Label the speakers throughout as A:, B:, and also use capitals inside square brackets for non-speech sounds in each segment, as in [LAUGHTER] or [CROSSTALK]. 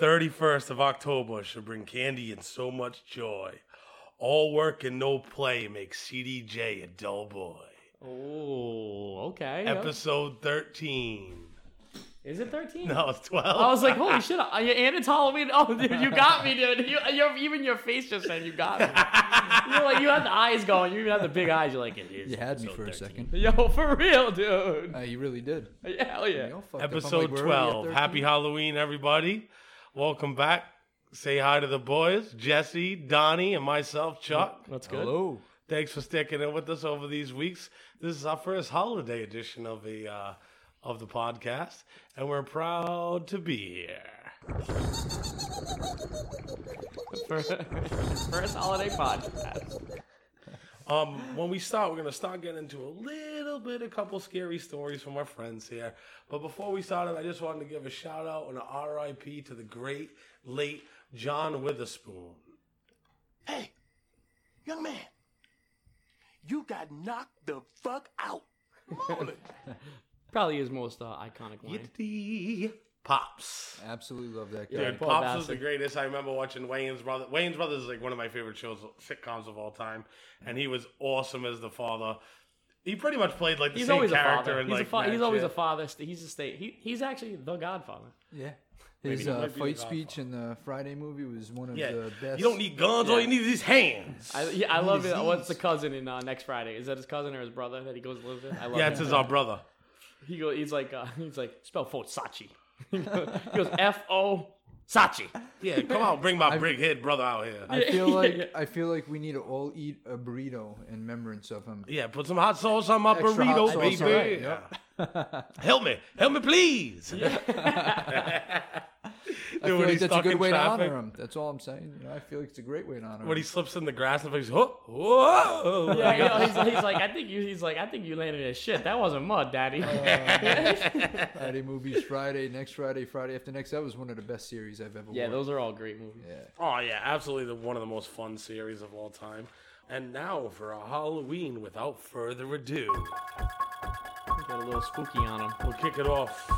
A: 31st of October should bring candy and so much joy. All work and no play makes CDJ a dull boy.
B: Oh, okay.
A: Episode 13.
B: Is it 13?
A: No, it's 12.
B: I was like, holy shit, [LAUGHS] I- and it's Halloween. Oh, dude, you got me, dude. You, you're, even your face just said you got me. [LAUGHS] You're like, you had the eyes going. You even had the big eyes. You're like, it is.
C: You had me
B: episode
C: for a second.
B: Yo, for real, dude.
C: Uh, you really did.
B: Yeah, hell yeah.
C: You all fucked up. I'm like,
A: Episode
C: we're already
A: 12. Happy Halloween, everybody. Welcome back. Say hi to the boys, Jesse, Donnie, and myself, Chuck.
B: That's good.
C: Hello.
A: Thanks for sticking in with us over these weeks. This is our first holiday edition of the uh, of the podcast, and we're proud to be here.
B: First, [LAUGHS] first holiday podcast.
A: Um, when we start, we're gonna start getting into a little bit, a couple scary stories from our friends here. But before we started, I just wanted to give a shout out and an R.I.P. to the great late John Witherspoon.
D: Hey, young man, you got knocked the fuck out. [LAUGHS]
B: Probably his most uh, iconic line.
A: Yippee Pops.
C: Absolutely love that guy.
A: Dude,
B: poor
A: Pops was the greatest. I remember watching Wayans brother. Wayans Brothers is like one of my favorite shows, sitcoms of all time, and he was awesome as the father. He pretty much played like the
B: He's
A: same
B: always a
A: character.
B: father. He's,
A: like,
B: a fa- he's
A: that
B: always a father. He's a state. He, he's actually the Godfather.
C: Yeah. His uh,
A: might be the
C: fight speech in the Friday movie was one of
A: Yeah,
C: the best.
A: you don't need guns. All you need is his hands.
B: I, yeah, I love it.
C: Disease.
B: What's the cousin in uh, Next Friday? Is that his cousin or his brother that he goes to live with? I love
A: yeah,
B: him.
A: it's his uh, brother.
B: He go, he's like, uh, [LAUGHS] he's like, spell Sachi. [LAUGHS] he goes F O Sachi.
A: Yeah, come on, bring my big head brother out here.
C: I feel [LAUGHS]
B: Yeah,
C: like
B: yeah.
C: I feel like we need to all eat a burrito in remembrance of him.
A: yeah, put some hot sauce on my
C: Extra hot
A: burrito,
C: sauce,
A: baby.
C: all right,
A: Yeah. Help me, help me, please. [LAUGHS] [LAUGHS]
C: I feel like that's a good way
A: traffic.
C: to honor him. That's all I'm saying. You know, I feel like it's a great way to honor him.
A: when he slips in the grass and he's whoa, whoa.
B: Yeah, you know, he's, he's like, I think you. He's like, I think you landed in shit. That wasn't mud, Daddy.
C: Oh, Friday [LAUGHS] movies, Friday, next Friday, Friday after next. That was one of the best series I've ever
B: yeah,
C: watched.
B: those are all great movies.
C: Yeah.
A: Oh yeah, absolutely the one of the most fun series of all time. And now for a Halloween, without further ado,
B: Got a little spooky on him.
A: we'll kick it off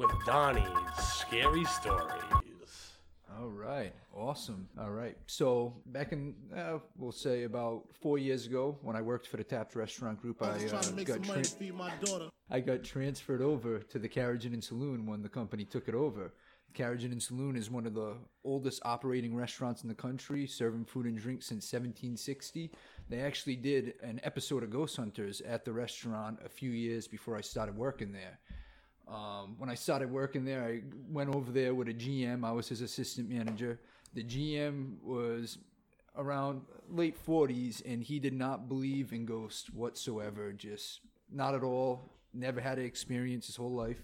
A: with Donnie's scary stories.
C: All right, awesome. All right, so back in uh, we'll say about four years ago, when I worked for the Tapped Restaurant Group, I,
D: I
C: uh,
D: trying to make
C: got tra-
D: to feed my daughter.
C: I got transferred over to the Carriage Inn and Saloon when the company took it over. Carriage Inn and Saloon is one of the oldest operating restaurants in the country, serving food and drink since 1760. They actually did an episode of Ghost Hunters at the restaurant a few years before I started working there. Um, when I started working there, I went over there with a GM. I was his assistant manager. The GM was around late 40s and he did not believe in ghosts whatsoever. Just not at all. Never had an experience his whole life.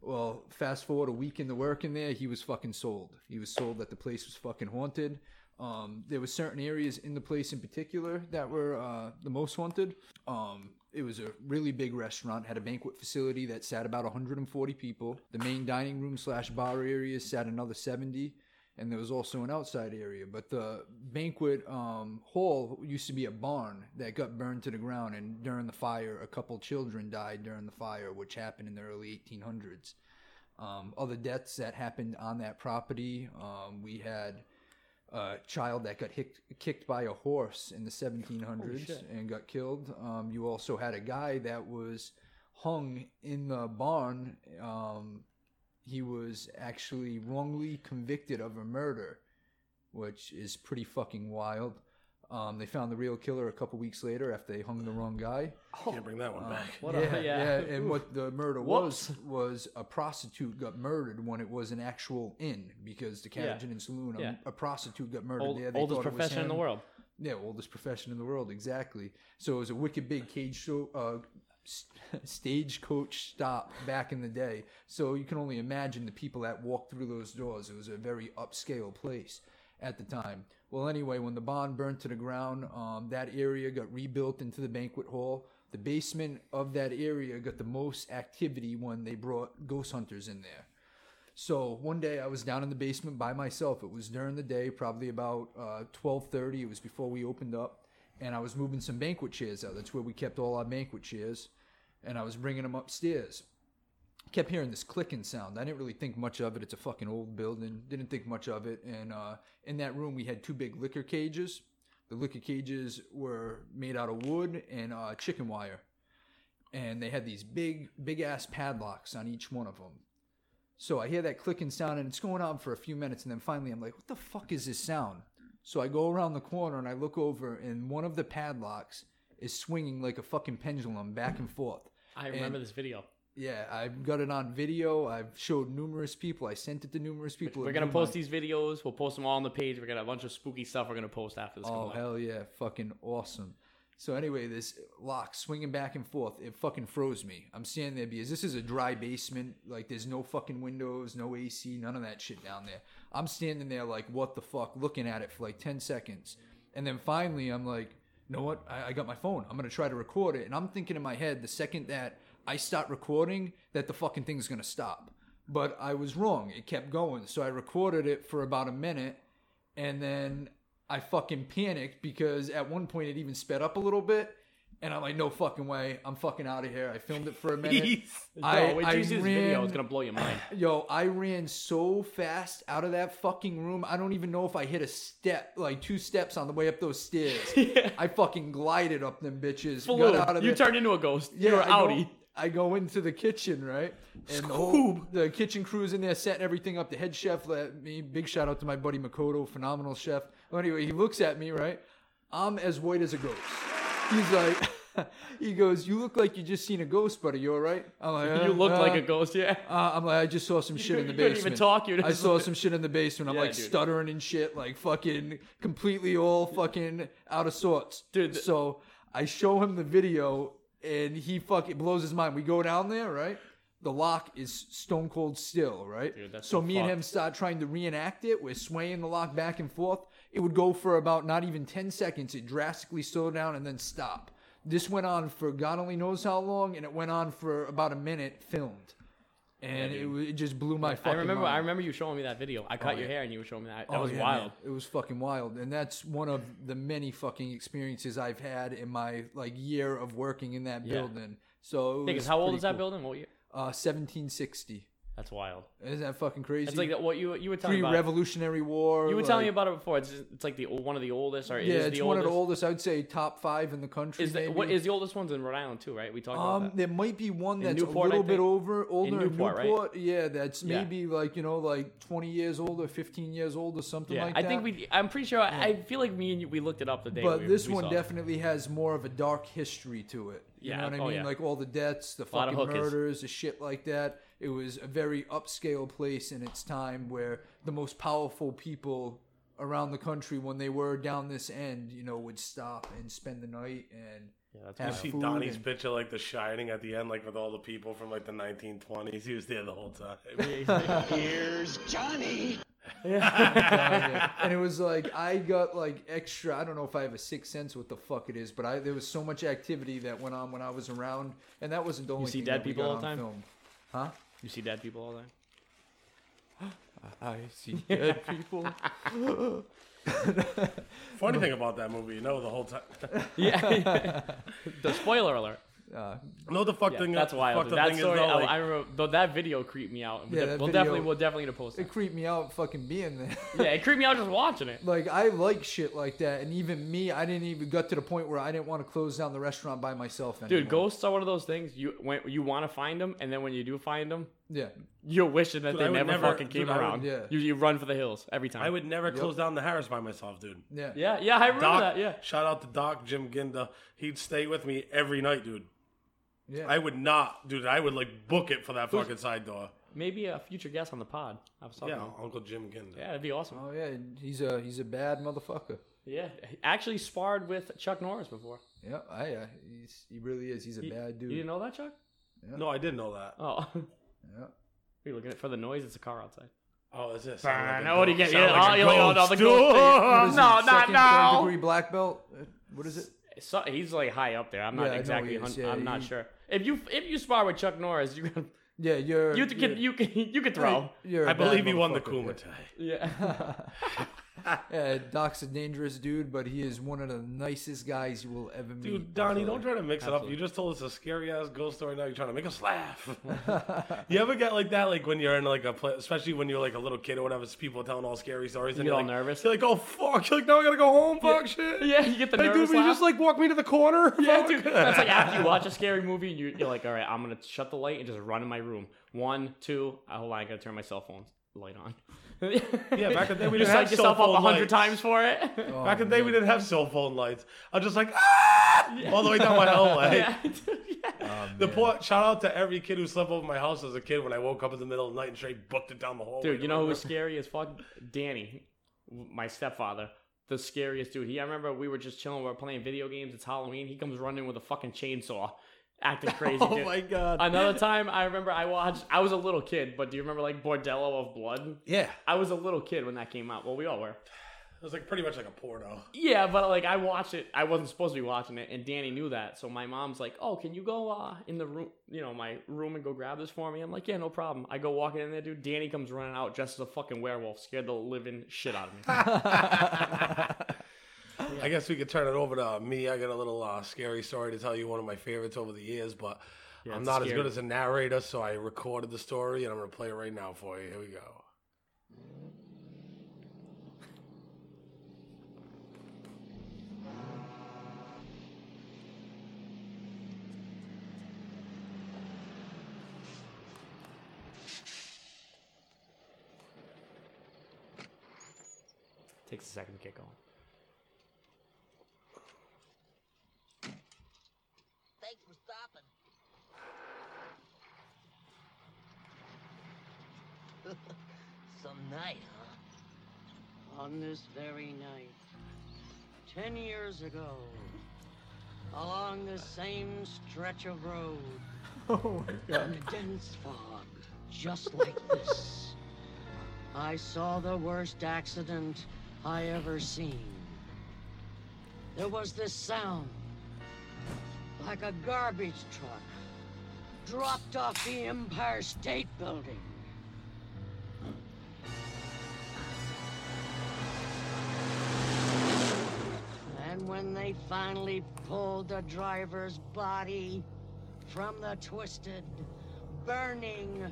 C: Well, fast forward a week into working there, he was fucking sold. He was sold that the place was fucking haunted. Um, there were certain areas in the place in particular that were uh, the most haunted. Um, it was a really big restaurant, had a banquet facility that sat about 140 people. The main dining room slash bar area sat another 70, and there was also an outside area. But the banquet um, hall used to be a barn that got burned to the ground, and during the fire, a couple children died during the fire, which happened in the early 1800s. Um, other deaths that happened on that property, um, we had a child that got hick, kicked by a horse in the 1700s and got killed. Um, you also had a guy that was hung in the barn. Um, he was actually wrongly convicted of a murder, which is pretty fucking wild. Um, they found the real killer a couple weeks later after they hung the wrong guy.
A: Can't bring that one back.
B: What
C: yeah,
B: a,
C: yeah,
B: yeah.
C: and what the murder
B: Whoops.
C: was was a prostitute got murdered when it was an actual inn because the Carriage
B: Yeah.
C: And Saloon, a-
B: Yeah.
C: a, prostitute got murdered
B: Old,
C: there. They
B: oldest
C: thought it was
B: profession in the
C: him.
B: world.
C: Yeah, oldest profession in the world, exactly. So it was a wicked big cage show, uh, st- stagecoach stop back in the day. So you can only imagine the people that walked through those doors. It was a very upscale place at the time. Well, anyway, when the barn burned to the ground, um, that area got rebuilt into the banquet hall. The basement of that area got the most activity when they brought ghost hunters in there. So one day I was down in the basement by myself. It was during the day, probably about uh, twelve thirty. It was before we opened up, and I was moving some banquet chairs out. That's where we kept all our banquet chairs, and I was bringing them upstairs. Kept hearing this clicking sound. I didn't really think much of it. It's a fucking old building. Didn't think much of it. And uh, in that room, we had two big liquor cages. The liquor cages were made out of wood and uh, chicken wire, and they had these big, big ass padlocks on each one of them. So I hear that clicking sound, and it's going on for a few minutes, and then finally I'm like, "What the fuck is this sound?" So I go around the corner and I look over, and one of the padlocks is swinging like a fucking pendulum back and forth.
B: I remember
C: And-
B: this video.
C: Yeah, I've got it on video. I've showed numerous people. I sent it to numerous people.
B: We're gonna post these videos. We'll post them all on the page. We're gonna a bunch of spooky stuff. We're gonna post after this.
C: Oh hell yeah, fucking awesome. So anyway, this lock swinging back and forth, it fucking froze me. I'm standing there because this is a dry basement. Like there's no fucking windows, no AC, none of that shit down there. I'm standing there like what the fuck, looking at it for like ten seconds, and then finally I'm like, you know what? I, I got my phone. I'm gonna try to record it, and I'm thinking in my head the second that I start recording that the fucking thing's gonna stop. But I was wrong. It kept going. So I recorded it for about a minute and then I fucking panicked because at one point it even sped up a little bit, and I'm like, no fucking way, I'm fucking out of here. I filmed it for a minute.
A: Jeez.
B: Bro, wait till you see this video. It's gonna blow your mind.
C: Yo, I ran so fast out of that fucking room. I don't even know if I hit a step, like two steps on the way up those stairs. [LAUGHS] I fucking glided up them bitches. got out of
B: You
C: there.
B: turned into a ghost.
C: Yeah,
B: You're
C: I go-
B: outie.
C: I go into the kitchen, right? And the, the kitchen crew's in there setting everything up. The head chef let me. Big shout out to my buddy Makoto, phenomenal chef. Well, anyway, he looks at me, right? I'm as white as a ghost. He's like, [LAUGHS] he goes, "You look like you just seen a ghost, buddy. You all right?" I'm like,
B: You
C: "Uh,
B: look like
C: uh."
B: a ghost. Yeah.
C: Uh, I'm like, I just saw some shit in the
B: You couldn't
C: basement.
B: even talk, you're
C: I saw
B: like...
C: some shit in the basement. I'm
B: Yeah,
C: like
B: dude.
C: stuttering and shit, like fucking completely all fucking out of sorts.
B: Dude,
C: So I show him the video and he fucking blows his mind. We go down there, right? The lock is stone cold still, right?
B: Dude,
C: so me and him start trying to reenact it. We're swaying the lock back and forth. It would go for about not even 10 seconds. It drastically slow down and then stop. This went on for God only knows how long, and it went on for about a minute filmed. And it, wa- it just blew my
B: I remember.
C: mind.
B: I remember you showing me that video. I cut
C: Oh,
B: your
C: yeah.
B: hair and you were showing me that. That
C: Oh,
B: was
C: yeah,
B: wild.
C: man. It was fucking wild, and that's one of the many fucking experiences I've had in my like year of working in that
B: Yeah.
C: building. So it was
B: how old is that
C: cool.
B: building? What year?
C: Uh, 1760.
B: That's wild.
C: Isn't that fucking crazy?
B: It's like that- what you you were telling me about.
C: pre-Revolutionary War.
B: You were telling me about it before. It's it's like the one of the oldest, or
C: Yeah,
B: is
C: it's
B: the
C: one
B: oldest.
C: of the oldest. I would say top five in the country.
B: Is the, what is the oldest ones in Rhode Island too? Right? We talked about
C: Um,
B: that.
C: there might be one that's
B: Newport,
C: a little bit over older in
B: Newport,
C: Newport.
B: right?
C: Yeah, that's
B: Yeah.
C: maybe like you know like twenty years old or fifteen years old or something
B: Yeah,
C: like
B: I
C: that.
B: I think we. I'm pretty sure. I, I feel like me and you we looked it up the day.
C: But
B: we,
C: this
B: we
C: one
B: it.
C: definitely has more of a dark history to it. You
B: Yeah,
C: know what I
B: oh,
C: mean?
B: yeah.
C: Like all the deaths, the fucking murders, the shit like that. It was a very upscale place in its time where the most powerful people around the country, when they were down this end, you know, would stop and spend the night and
B: Yeah, that's
A: You see
C: food
A: Donnie's
C: and-
A: picture like The Shining at the end, like with all the people from like the 1920s. He was there the whole time. [LAUGHS]
D: Here's Johnny.
C: Yeah. [LAUGHS] and it was like I got like extra. I don't know if I have a sixth sense what the fuck it is, but I there was so much activity that went on when I was around, and that wasn't the only
B: see
C: thing
B: dead
C: that
B: people all the time?
C: film. Huh?
B: You see dead people all the time. [GASPS]
C: I see dead people. [LAUGHS]
A: Funny thing about that movie, you know, the whole time. [LAUGHS]
B: Yeah. the spoiler alert.
C: Uh,
A: no, the fuck
B: Yeah,
A: thing.
B: that's
A: why
B: That
A: thing
B: story,
A: is though,
B: I-
A: like,
B: I remember. Though that video creeped me out. We'll,
C: Yeah,
B: de-
C: that
B: we'll
C: video-
B: definitely, we'll definitely need to post
C: it
B: it.
C: creeped me out fucking being there. [LAUGHS]
B: yeah, it creeped me out just watching it.
C: like I like shit like that, and even me, I didn't even got to the point where I didn't want to close down the restaurant by myself anymore.
B: Dude, ghosts are one of those things. You when you want to find them, and then when you do find them,
C: Yeah,
B: you're wishing that
A: Dude,
B: they never,
A: never-
B: fucking came
A: I would-
B: around.
C: yeah.
B: You, you run for the hills every time.
A: I would never close down the Harris by myself, dude.
C: yeah,
B: Yeah, yeah, I remember
A: Doc,
B: that. Yeah.
A: shout out to Doc Jim Ginda. He'd stay with me every night, dude.
C: Yeah.
A: I would not, dude. I would like book it for that fucking side door.
B: Maybe a future guest on the pod. I was talking.
A: Yeah,
B: about-
A: Uncle Jim Ginda.
B: Yeah, that'd be awesome.
C: oh yeah, he's a he's a bad motherfucker.
B: Yeah, he actually sparred with Chuck Norris before.
C: Yeah, I uh, he's, he really is. He's a
B: You-
C: bad dude.
B: You didn't know that, Chuck?
A: No, I didn't know that.
B: Oh, [LAUGHS]
C: yeah.
B: you looking at for the noise? It's a car outside.
A: Oh, is this?
B: Now what do you get?
A: Sound
B: Yeah,
A: like
B: oh,
A: a
B: you're like, oh, no,
A: ghost.
B: the ghost. [LAUGHS]
C: What is
B: No,
C: it,
B: not
C: second,
B: now.
C: Degree black belt. Uh, What is it?
B: So, he's like high up there. I'm not
C: Yeah, I know
B: exactly.
C: he is.
B: hun-
C: Yeah,
B: I'm not
C: he-
B: sure. If you if you spar with Chuck Norris, you can
C: Yeah, you're.
B: you can
C: you're-
B: you can you can throw.
C: You're a
A: I
C: bad
A: believe he won the
C: motherfucker,
A: Kumite.
B: Yeah. [LAUGHS]
C: Yeah, [LAUGHS] Doc's a dangerous dude, but he is one of the nicest guys you will ever meet.
A: Dude, Donnie, don't try to mix it up. You just told us a scary ass ghost story. Now you're trying to make us laugh. [LAUGHS] you ever get like that, like when you're in like a place, especially when you're like a little kid or whatever, it's people telling all scary stories, and
B: get
A: you're
B: all
A: like,
B: nervous?
A: You're like, oh fuck! You're like, now I gotta go home. Fuck shit. [LAUGHS]
B: Yeah, you get the
A: Hey,
B: nervous
A: dude, will you just like walk me to the corner?
B: Yeah,
A: Fuck.
B: dude. That's like after you watch a scary movie, and you, you're like, all right, I'm gonna shut the light and just run in my room. One, two. Uh, hold on, I gotta turn my cell phone light on.
A: Yeah, [LAUGHS] back in the day we
B: you
A: didn't
B: psych
A: have
B: yourself
A: cell
B: up a hundred
A: lights.
B: times for it.
A: Back in the day, we didn't have cell phone lights. I'm just like, ah, all the way down my hallway. [LAUGHS]
B: yeah, dude, [LAUGHS] yeah.
A: The poor shout out to every kid who slept over my house as a kid when I woke up in the middle of the night and straight booked it down the hallway.
B: Dude, you know who was scary as fuck? Danny, my stepfather. The scariest dude. He, I remember we were just chilling, we were playing video games. It's Halloween. He comes running with a fucking chainsaw, acting [LAUGHS] crazy.
C: Oh
B: dude.
C: my god.
B: Another time, I remember I watched. I was a little kid, but do you remember like Bordello of Blood?
A: Yeah,
B: I was a little kid when that came out. Well, we all were.
A: it was like pretty much like a porno.
B: Yeah, but like I watched it. I wasn't supposed to be watching it, and Danny knew that. So my mom's like, "Oh, can you go uh, in the room, you know, my room, and go grab this for me?" I'm like, "Yeah, no problem." I go walking in there, dude. Danny comes running out dressed as a fucking werewolf, scared the living shit out of me. [LAUGHS] [LAUGHS]
A: I guess we could turn it over to me. I got a little uh, scary story to tell you, one of my favorites over the years, but I'm
B: it's
A: not as good as a narrator, so I recorded the story and I'm going to play it right now for you. Here we go.
B: Takes a second to get going.
E: Thanks for stopping. Some night, huh?
F: On this very night, ten years ago, along the same stretch of road, [LAUGHS]
C: Oh my god.
F: in a dense fog, just like this, I saw the worst accident I ever seen. There was this sound, like a garbage truck dropped off the Empire State Building. When they finally pulled the driver's body from the twisted, burning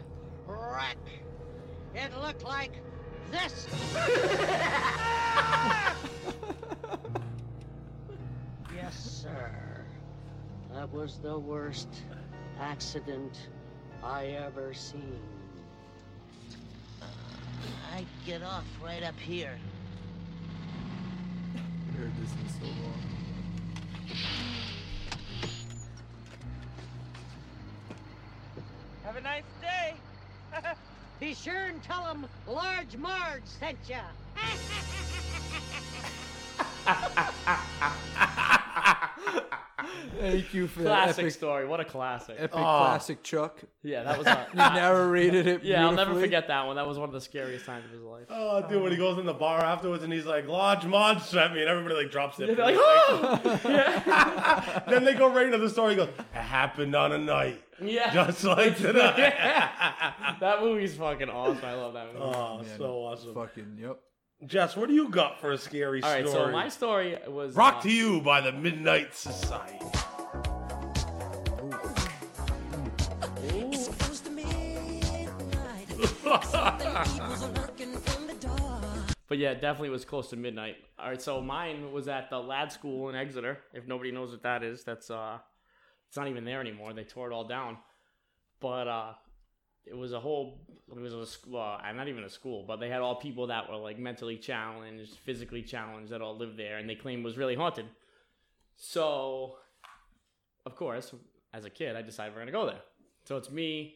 F: wreck, it looked like this. [LAUGHS] yes, sir. That was the worst accident I ever seen.
E: I'd get off right up here.
C: Heard this in so long.
F: Have a nice day. [LAUGHS] Be sure and tell them Large Marge sent ya. [LAUGHS]
C: Thank you for
B: Classic
C: that epic,
B: story. What a classic.
C: epic
A: Oh.
C: classic Chuck.
B: Yeah, that was. [LAUGHS] A,
C: You narrated it.
B: yeah, I'll never
C: beautifully.
B: forget that one. That was one of the scariest times of his life.
A: Oh, dude, when he goes in the bar afterwards and he's like, Large Marge sent me, and everybody like drops it.
B: They're like, "Oh!" [LAUGHS]
A: then they go right into the story. He goes, It happened on a night.
B: Yeah.
A: Just like [LAUGHS] tonight.
B: that movie's fucking awesome. I love that movie.
A: oh,
C: Man,
A: so awesome.
C: Fucking yep.
A: Jess, what do you got for a scary
B: All right,
A: story?
B: so my story was
A: Brought
B: uh,
A: to you by the Midnight Society.
B: But yeah, definitely was close to midnight. All right, so mine was at the Ladd School in Exeter. If nobody knows what that is, that's uh, it's not even there anymore. They tore it all down. But uh, it was a whole. It was a school. Uh, not even a school, but they had all people that were like mentally challenged, physically challenged, that all lived there, and they claimed was really haunted. So, of course, as a kid, I decided we're gonna go there. So it's me,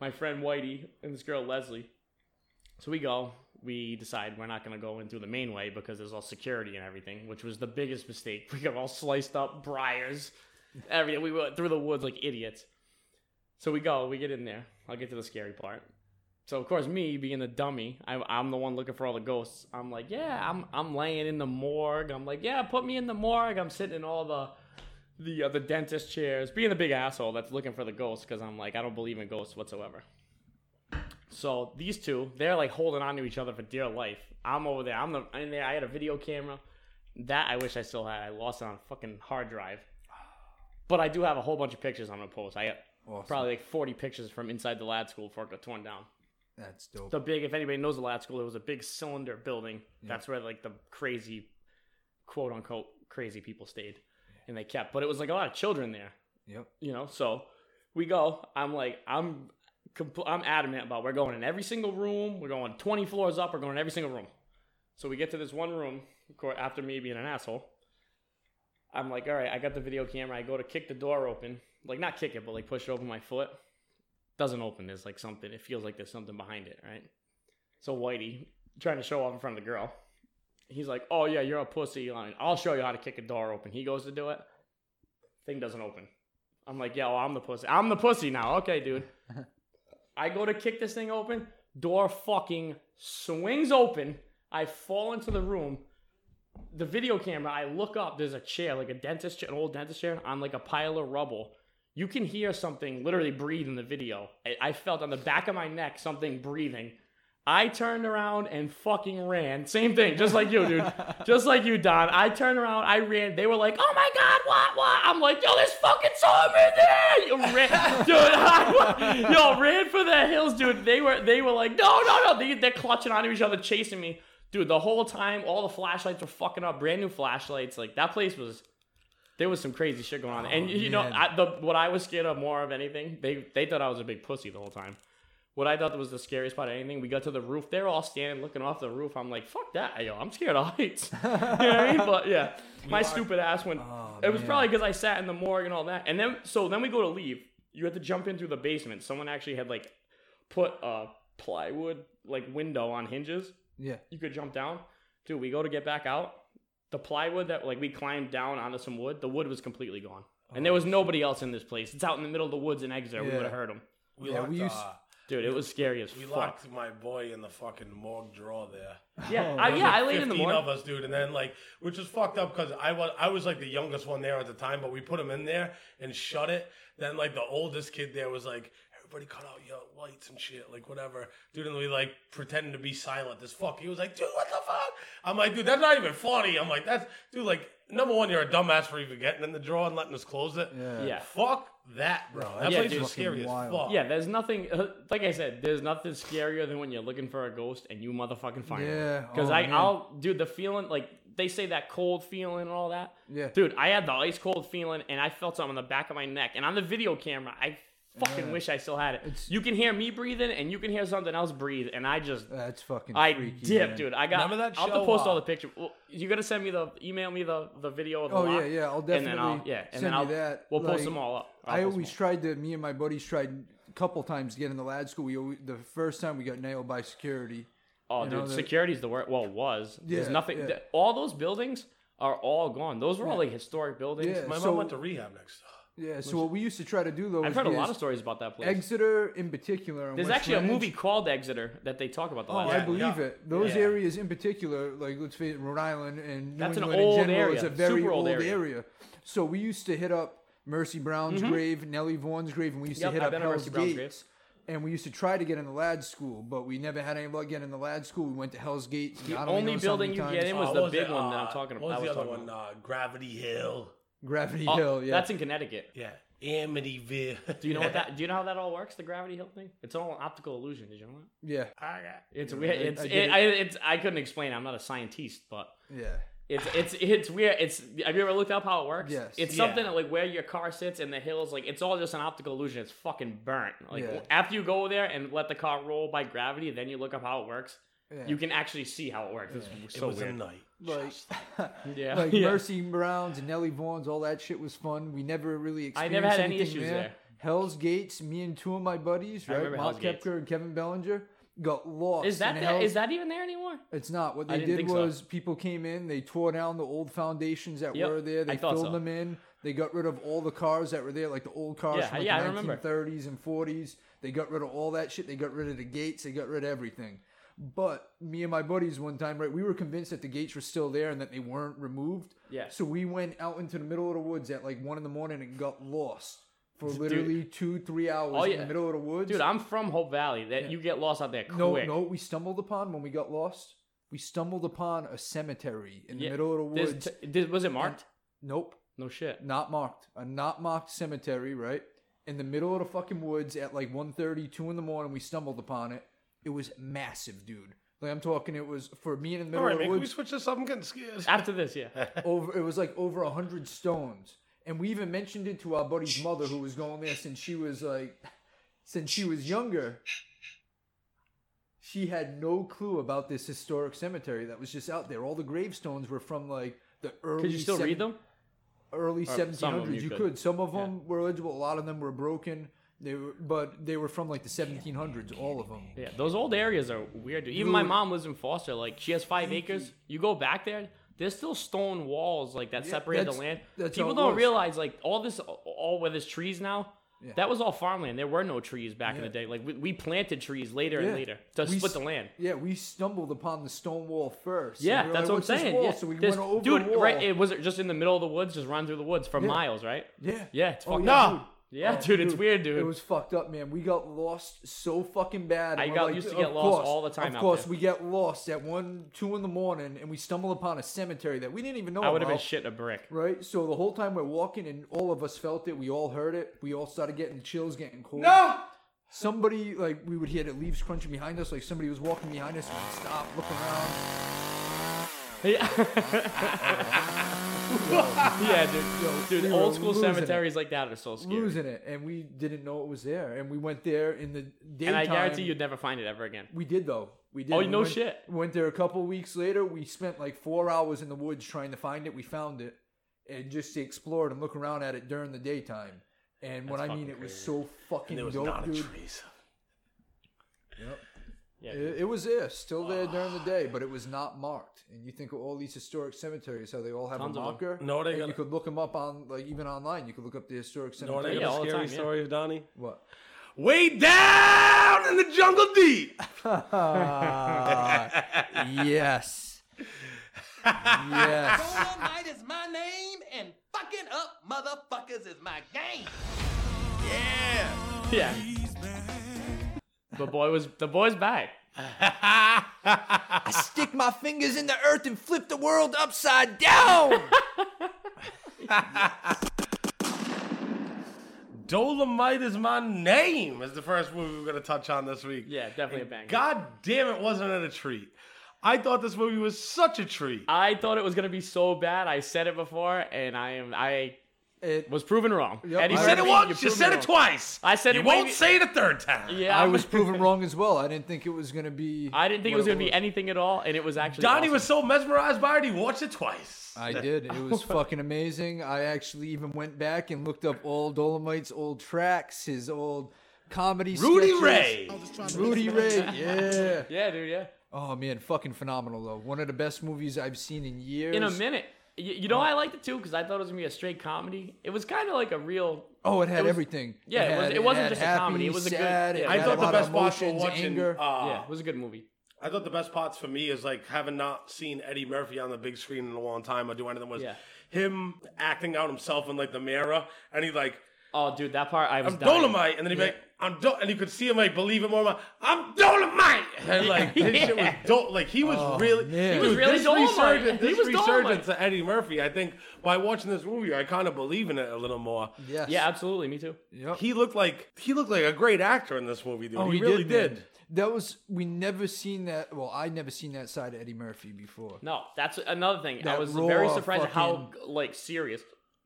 B: my friend Whitey, and this girl Leslie. So we go. We decide we're not going to go in through the main way because there's all security and everything, which was the biggest mistake. [LAUGHS] We got all sliced up, briars, everything. We went through the woods like idiots. So we go. We get in there. I'll get to the scary part. So of course, me being the dummy, I, I'm the one looking for all the ghosts. I'm like, yeah, I'm I'm laying in the morgue. I'm like, yeah, put me in the morgue. I'm sitting in all the the uh, the dentist chairs, being the big asshole that's looking for the ghosts because I'm like, I don't believe in ghosts whatsoever. So these two, they're like holding on to each other for dear life. I'm over there. I'm the in there. I had a video camera. That I wish I still had. I lost it on a fucking hard drive. But I do have a whole bunch of pictures I'm gonna post. I got
C: Awesome.
B: probably like 40 pictures from inside the Ladd School before it got torn down.
C: That's dope.
B: The big, if anybody knows the Ladd School, it was a big cylinder building. That's where like the crazy, quote unquote, crazy people stayed, and they kept. But it was like a lot of children there
C: Yep.
B: you know so we go i'm like i'm compl- i'm adamant about we're going in every single room we're going 20 floors up we're going in every single room so we get to this one room after me being an asshole i'm like all right i got the video camera i go to kick the door open like not kick it but like push it open my foot doesn't open there's like something it feels like there's something behind it right so whitey trying to show off in front of the girl he's like oh yeah you're a pussy i'll show you how to kick a door open he goes to do it thing doesn't open I'm like, yo, I'm the pussy. I'm the pussy now. Okay, dude. [LAUGHS] I go to kick this thing open. Door fucking swings open. I fall into the room. The video camera, I look up. There's a chair, like a dentist chair, an old dentist chair, on like a pile of rubble. You can hear something literally breathe in the video. I, I felt on the back of my neck something breathing. I turned around and fucking ran. Same thing, just like you, dude. [LAUGHS] just like you, Don. I turned around, I ran. They were like, "Oh my god, what, what?" I'm like, "Yo, there's fucking some in there!" You ran, [LAUGHS] dude. I, [LAUGHS] yo, ran for the hills, dude. They were, they were like, "No, no, no!" They, they're clutching onto each other, chasing me, dude. The whole time, all the flashlights were fucking up. Brand new flashlights. Like that place was. There was some crazy shit going on, and oh, you know. I, the what I was scared of more of anything, they they thought I was a big pussy the whole time. What I thought was the scariest part of anything, we got to the roof. They're all standing looking off the roof. I'm like, fuck that. Yo, I'm scared of heights. [LAUGHS] you know what I mean? [LAUGHS] But yeah, my stupid ass went. it was
C: man.
B: probably because I sat in the morgue and all that. And then, so then we go to leave. You had to jump in through the basement. Someone actually had like put a plywood like window on hinges.
C: Yeah.
B: You could jump down. Dude, we go to get back out. The plywood that like we climbed down onto some wood, the wood was completely gone. And there was nobody else in this place. It's out in the middle of the woods in Exeter. We would have heard them.
A: We
C: Yeah,
A: locked,
C: we used-
A: uh,
B: Dude, it was scary as
A: we
B: fuck.
A: locked my boy in the fucking morgue drawer there.
B: Yeah, oh, I, yeah, I laid in the
A: 15
B: morning.
A: of us, dude, and then like, which was fucked up because I was I was like the youngest one there at the time, but we put him in there and shut it. Then like the oldest kid there was like, everybody cut out your lights and shit, like whatever, dude, and we like pretending to be silent as fuck. He was like, dude, what the fuck? I'm like, dude, that's not even funny. I'm like, that's dude, like number one, you're a dumbass for even getting in the drawer and letting us close it.
C: Yeah.
B: Yeah.
A: Fuck that, bro. That
B: Yeah,
A: place
B: dude.
A: was scary as fuck.
B: Yeah, there's nothing. Uh, [LAUGHS] like I said, there's nothing scarier than when you're looking for a ghost and you motherfucking find
C: Yeah,
B: it. Because
C: oh,
B: I,
C: man.
B: I'll, dude, the feeling like they say that cold feeling and all that.
C: Yeah.
B: Dude, I had the ice cold feeling and I felt something on the back of my neck. And on the video camera, I fucking
C: Yeah.
B: wish I still had it.
C: It's-
B: you can hear me breathing and you can hear something else breathe, and I just.
C: That's fucking
B: I
C: freaky,
B: dipped,
C: man.
B: dude. I got.
A: Remember that
B: I'll have to
A: show,
B: post all
A: uh,
B: the pictures. Well, you gotta send me the email me the the video of the
C: Oh
B: lock,
C: yeah, yeah. I'll
B: and
C: definitely
B: then I'll yeah, and
C: send
B: then I'll
C: that.
B: we'll post them all up. I'll
C: I always tried to. Me and my buddies tried a couple times to get in the Ladd School. We always, the first time we got nailed by security.
B: all. Oh,
C: you
B: dude,
C: know, the-
B: security's the word. Well, was
C: yeah, there's
B: nothing.
C: yeah.
B: th- all those buildings are all gone. Those were all like historic buildings.
C: Yeah.
A: My
C: So-
A: mom went to rehab next.
C: Yeah. So what we used to try to do though.
B: I've heard a lot of stories about that place.
C: Exeter in particular. and
B: There's
C: West
B: actually a movie called Exeter that they talk about the
C: Oh,
B: last.
C: I
A: Yeah,
C: believe
A: yeah.
C: it. Those
A: Yeah.
C: areas in particular, like let's face it, Rhode Island and New
B: That's an
C: England
B: old
C: in general,
B: area,
C: is a very
B: super old
C: old
B: area.
C: area. So we used to hit up Mercy Brown's grave, Nellie Vaughn's grave, and we used
B: Mm-hmm. Yep,
C: to hit
B: I've
C: up
B: been to
C: Hell's
B: Mercy Brown's
C: Gates. And we used to try to get in the Ladd School, but we never had any luck getting in the Ladd School. We went to Hell's Gates.
B: The
C: don't
B: only
C: even know how
B: building you get in was
A: Uh,
B: the
A: what
B: big
A: it?
B: one that
A: Uh,
B: I'm talking about.
A: What
B: I
A: was the other
B: talking
A: one?
B: about.
A: Uh, Gravity Hill.
C: Gravity
B: Oh,
C: Hill. Yeah,
B: That's in Connecticut.
A: Yeah, Amityville.
B: Do you know what that? [LAUGHS] Do you know how that all works? The gravity hill thing? It's all an optical illusion. Did you know that?
C: yeah,
B: It's
C: Yeah,
B: weird.
C: I-
B: It's
C: I
B: I,
C: get
B: it,
C: it.
B: I, it's I couldn't explain. it. I'm not a scientist, but
C: yeah.
B: it's it's it's weird. It's have you ever looked up how it works?
C: Yes.
B: It's
A: Yeah.
B: something that, like where your car sits in the hills. Like it's all just an optical illusion. It's fucking burnt. Like
C: Yeah.
B: after you go there and let the car roll by gravity, then you look up how it works.
C: Yeah.
B: You can actually see how it works. It's
A: it
B: so
A: was
B: weird.
A: a night.
C: Like, [LAUGHS]
B: Yeah.
C: like
B: Yeah.
C: Mercy Browns and Nellie Vaughn's, all that shit was fun. We never really
B: I
C: experienced
B: never had any
C: anything
B: issues
C: there.
B: there.
C: Hell's Gates, me and two of my buddies, right,
B: remember
C: Mark Kepker and Kevin Bellinger, got lost.
B: Is that
C: in
B: there,
C: Hell's-
B: is that even there anymore?
C: It's not. What they
B: didn't
C: did
B: think so.
C: was people came in, they tore down the old foundations that
B: Yep,
C: were there, they
B: I
C: filled
B: so.
C: them in, they got rid of all the cars that were there, like the old cars
B: Yeah,
C: from like
B: yeah, I
C: the
B: remember.
C: 1930s and 40s. They got rid of all that shit. They got rid of the gates. They got rid of everything. But me and my buddies one time, right, we were convinced that the gates were still there and that they weren't removed.
B: Yeah.
C: So we went out into the middle of the woods at like one in the morning and got lost for literally two, three hours
B: Oh,
C: in the middle of the woods.
B: Dude, I'm from Hope Valley. That you get lost out there
C: no,
B: quick.
C: no, we stumbled upon when we got lost. We stumbled upon a cemetery in the middle of the woods.
B: t- did- was it marked?
C: nope,
B: No shit.
C: not marked. A not marked cemetery, right? In the middle of the fucking woods at like 1.30, 2 in the morning, we stumbled upon it. It was massive, dude. Like I'm talking, it was for me in the middle
A: All right,
C: of the
A: man. Can we
C: woods.
A: switch this up? I'm getting scared.
B: After this, yeah. [LAUGHS]
C: over it was like over a hundred stones and we even mentioned it to our buddy's mother who was going there since she was like since she was younger she had no clue about this historic cemetery that was just out there all the gravestones were from like the early
B: Could you still
C: seven-
B: read them?
C: early
B: Or some of
C: 1700s
B: them
C: you,
B: you
C: could.
B: could.
C: some of them were legible a lot of them were broken they were but they were from like the 1700s all of them
B: Yeah, those old areas are weird. dude. Even my
C: Dude.
B: mom lives in Foster. Like she has five acres. You go back there, there's still stone walls like that
C: Yeah,
B: separate the
C: that's-
B: land.
C: that's how
B: People
C: it
B: don't
C: was.
B: realize like all this, all where there's trees now.
C: Yeah.
B: That was all farmland. There were no trees back in
C: Yeah.
B: the day. Like we, we planted trees later
C: Yeah.
B: and later to
C: We
B: split
C: s-
B: the land.
C: yeah we stumbled upon the stone wall first
B: Yeah,
C: we were
B: that's
C: like,
B: what I'm
C: "What's this
B: saying.
C: wall?"
B: Yeah.
C: so we went over
B: dude,
C: the wall.
B: right? It was it just in the middle of the woods, just run through the woods for miles, right?
C: yeah
B: Yeah, it's
C: Oh,
B: fucked
C: yeah,
B: up.
C: dude.
B: Yeah,
C: Oh,
B: dude, it's weird, dude.
C: It was fucked up, man. We got lost so fucking bad.
B: I got-
C: like,
B: used to
C: of
B: get lost
C: course-
B: all the time
C: Of
B: out
C: course,
B: there.
C: we get lost at one, two in the morning, and we stumble upon a cemetery that we didn't even know
B: I would have been
C: about.
B: shitting a brick.
C: Right, so the whole time we're walking, and all of us felt it. We all heard it. We all started getting chills, getting cold.
A: No!
C: Somebody like we would hear the leaves crunching behind us, like somebody was walking behind us. We'd stop, look around. [LAUGHS]
B: yeah, [LAUGHS] [LAUGHS] dude. Dude,
C: we were
B: old school
C: losing it.
B: cemeteries like that are so scary.
C: losing it, and we didn't know it was there. And we went there in the daytime.
B: And I guarantee you'd never find it ever again.
C: We did though. We did.
B: Oh,
C: We
B: no
C: went,
B: shit.
C: Went there a couple weeks later. We spent like four hours in the woods trying to find it. We found it, and just explored and look around at it during the daytime. And what I mean,
B: fucking
C: it was
B: crazy.
C: so fucking
A: And there was
C: dope,
A: not a
C: dude.
A: Trace.
B: Yeah,
C: It, it was there, still there during the day, [SIGHS] but it was not marked. And you think of all these historic cemeteries, how they all have
B: Tons
C: a marker.
A: No, they got-
C: you could look them up on like even online. You could look up the historic
A: You know what I
C: cemetery.
B: Yeah,
A: got a scary
B: time, yeah.
A: stories, Donnie?
C: What?
A: Way down in the jungle deep. [LAUGHS] [LAUGHS]
C: yes. yes.
D: Dolomite is my name, and fucking up motherfuckers is my game.
B: Yeah. yeah. The boy was the boy's back.
C: I stick my fingers in the earth and flip the world upside down. [LAUGHS]
A: Dolomite is my name is the first movie we're gonna touch on this week.
B: Yeah, definitely a banger.
A: God damn it, wasn't it a treat? I thought this movie was such a treat.
B: I thought it was gonna be so bad. I said it before, and I am I
C: It,
B: was proven wrong.
C: Yep.
B: Eddie
C: You
A: You said it once,
B: you
A: you said it
B: wrong.
A: twice.
B: I said
A: you
B: it
A: won't
B: maybe-
A: say it a third time.
B: Yeah,
C: I was proven wrong as well. I didn't think it was gonna be. [LAUGHS]
B: I didn't think it was gonna be anything at all, and it was actually.
A: Donnie
B: awesome.
A: was so mesmerized by it, he watched it twice.
C: I [LAUGHS] did. It was fucking amazing. I actually even went back and looked up all Dolomite's old tracks, his old comedy.
A: Rudy
C: sketches.
A: Ray.
C: Rudy Ray. Yeah.
B: Yeah, dude. Yeah.
C: Oh man, fucking phenomenal though. One of the best movies I've seen in years.
B: In a minute. You, you know, I liked it too because I thought it was gonna be a straight comedy. It was kind of like a real.
C: Oh, it had
B: It was-
C: everything.
B: yeah, it was-
C: had-
B: it wasn't
C: had
B: just a comedy, it was a good- yeah,
C: it
B: it
A: I thought the best parts for watching.
C: anger.
A: Uh,
B: yeah, it was a good movie.
A: I thought the best parts for me is like having not seen Eddie Murphy on the big screen in a long time or do anything was
B: Yeah.
A: him acting out himself in like the mirror and he like
B: Oh, dude, that part I was.
A: I'm
B: dying.
A: Dolomite and then he'd be like I'm Do-, and you could see him like believe it more like, I'm Dolomite [LAUGHS] and like [LAUGHS] his shit was do- like he was oh, really
C: man. He
B: was really
A: this
B: Dolomite.
A: resurgence,
B: He
A: this
B: was
A: resurgence
B: Dolomite.
A: to Eddie Murphy I think by watching this movie I kind of believe in it a little more
C: Yes.
B: Yeah, absolutely. Me too.
C: Yep.
A: he looked like he looked like a great actor in this movie dude
C: Oh,
A: he, really
C: man.
A: did.
C: That was we never seen that. Well, I never seen that side of Eddie Murphy before.
B: No, that's another thing. I
C: That
B: was
C: raw
B: very surprised at how
C: fucking-
B: like serious.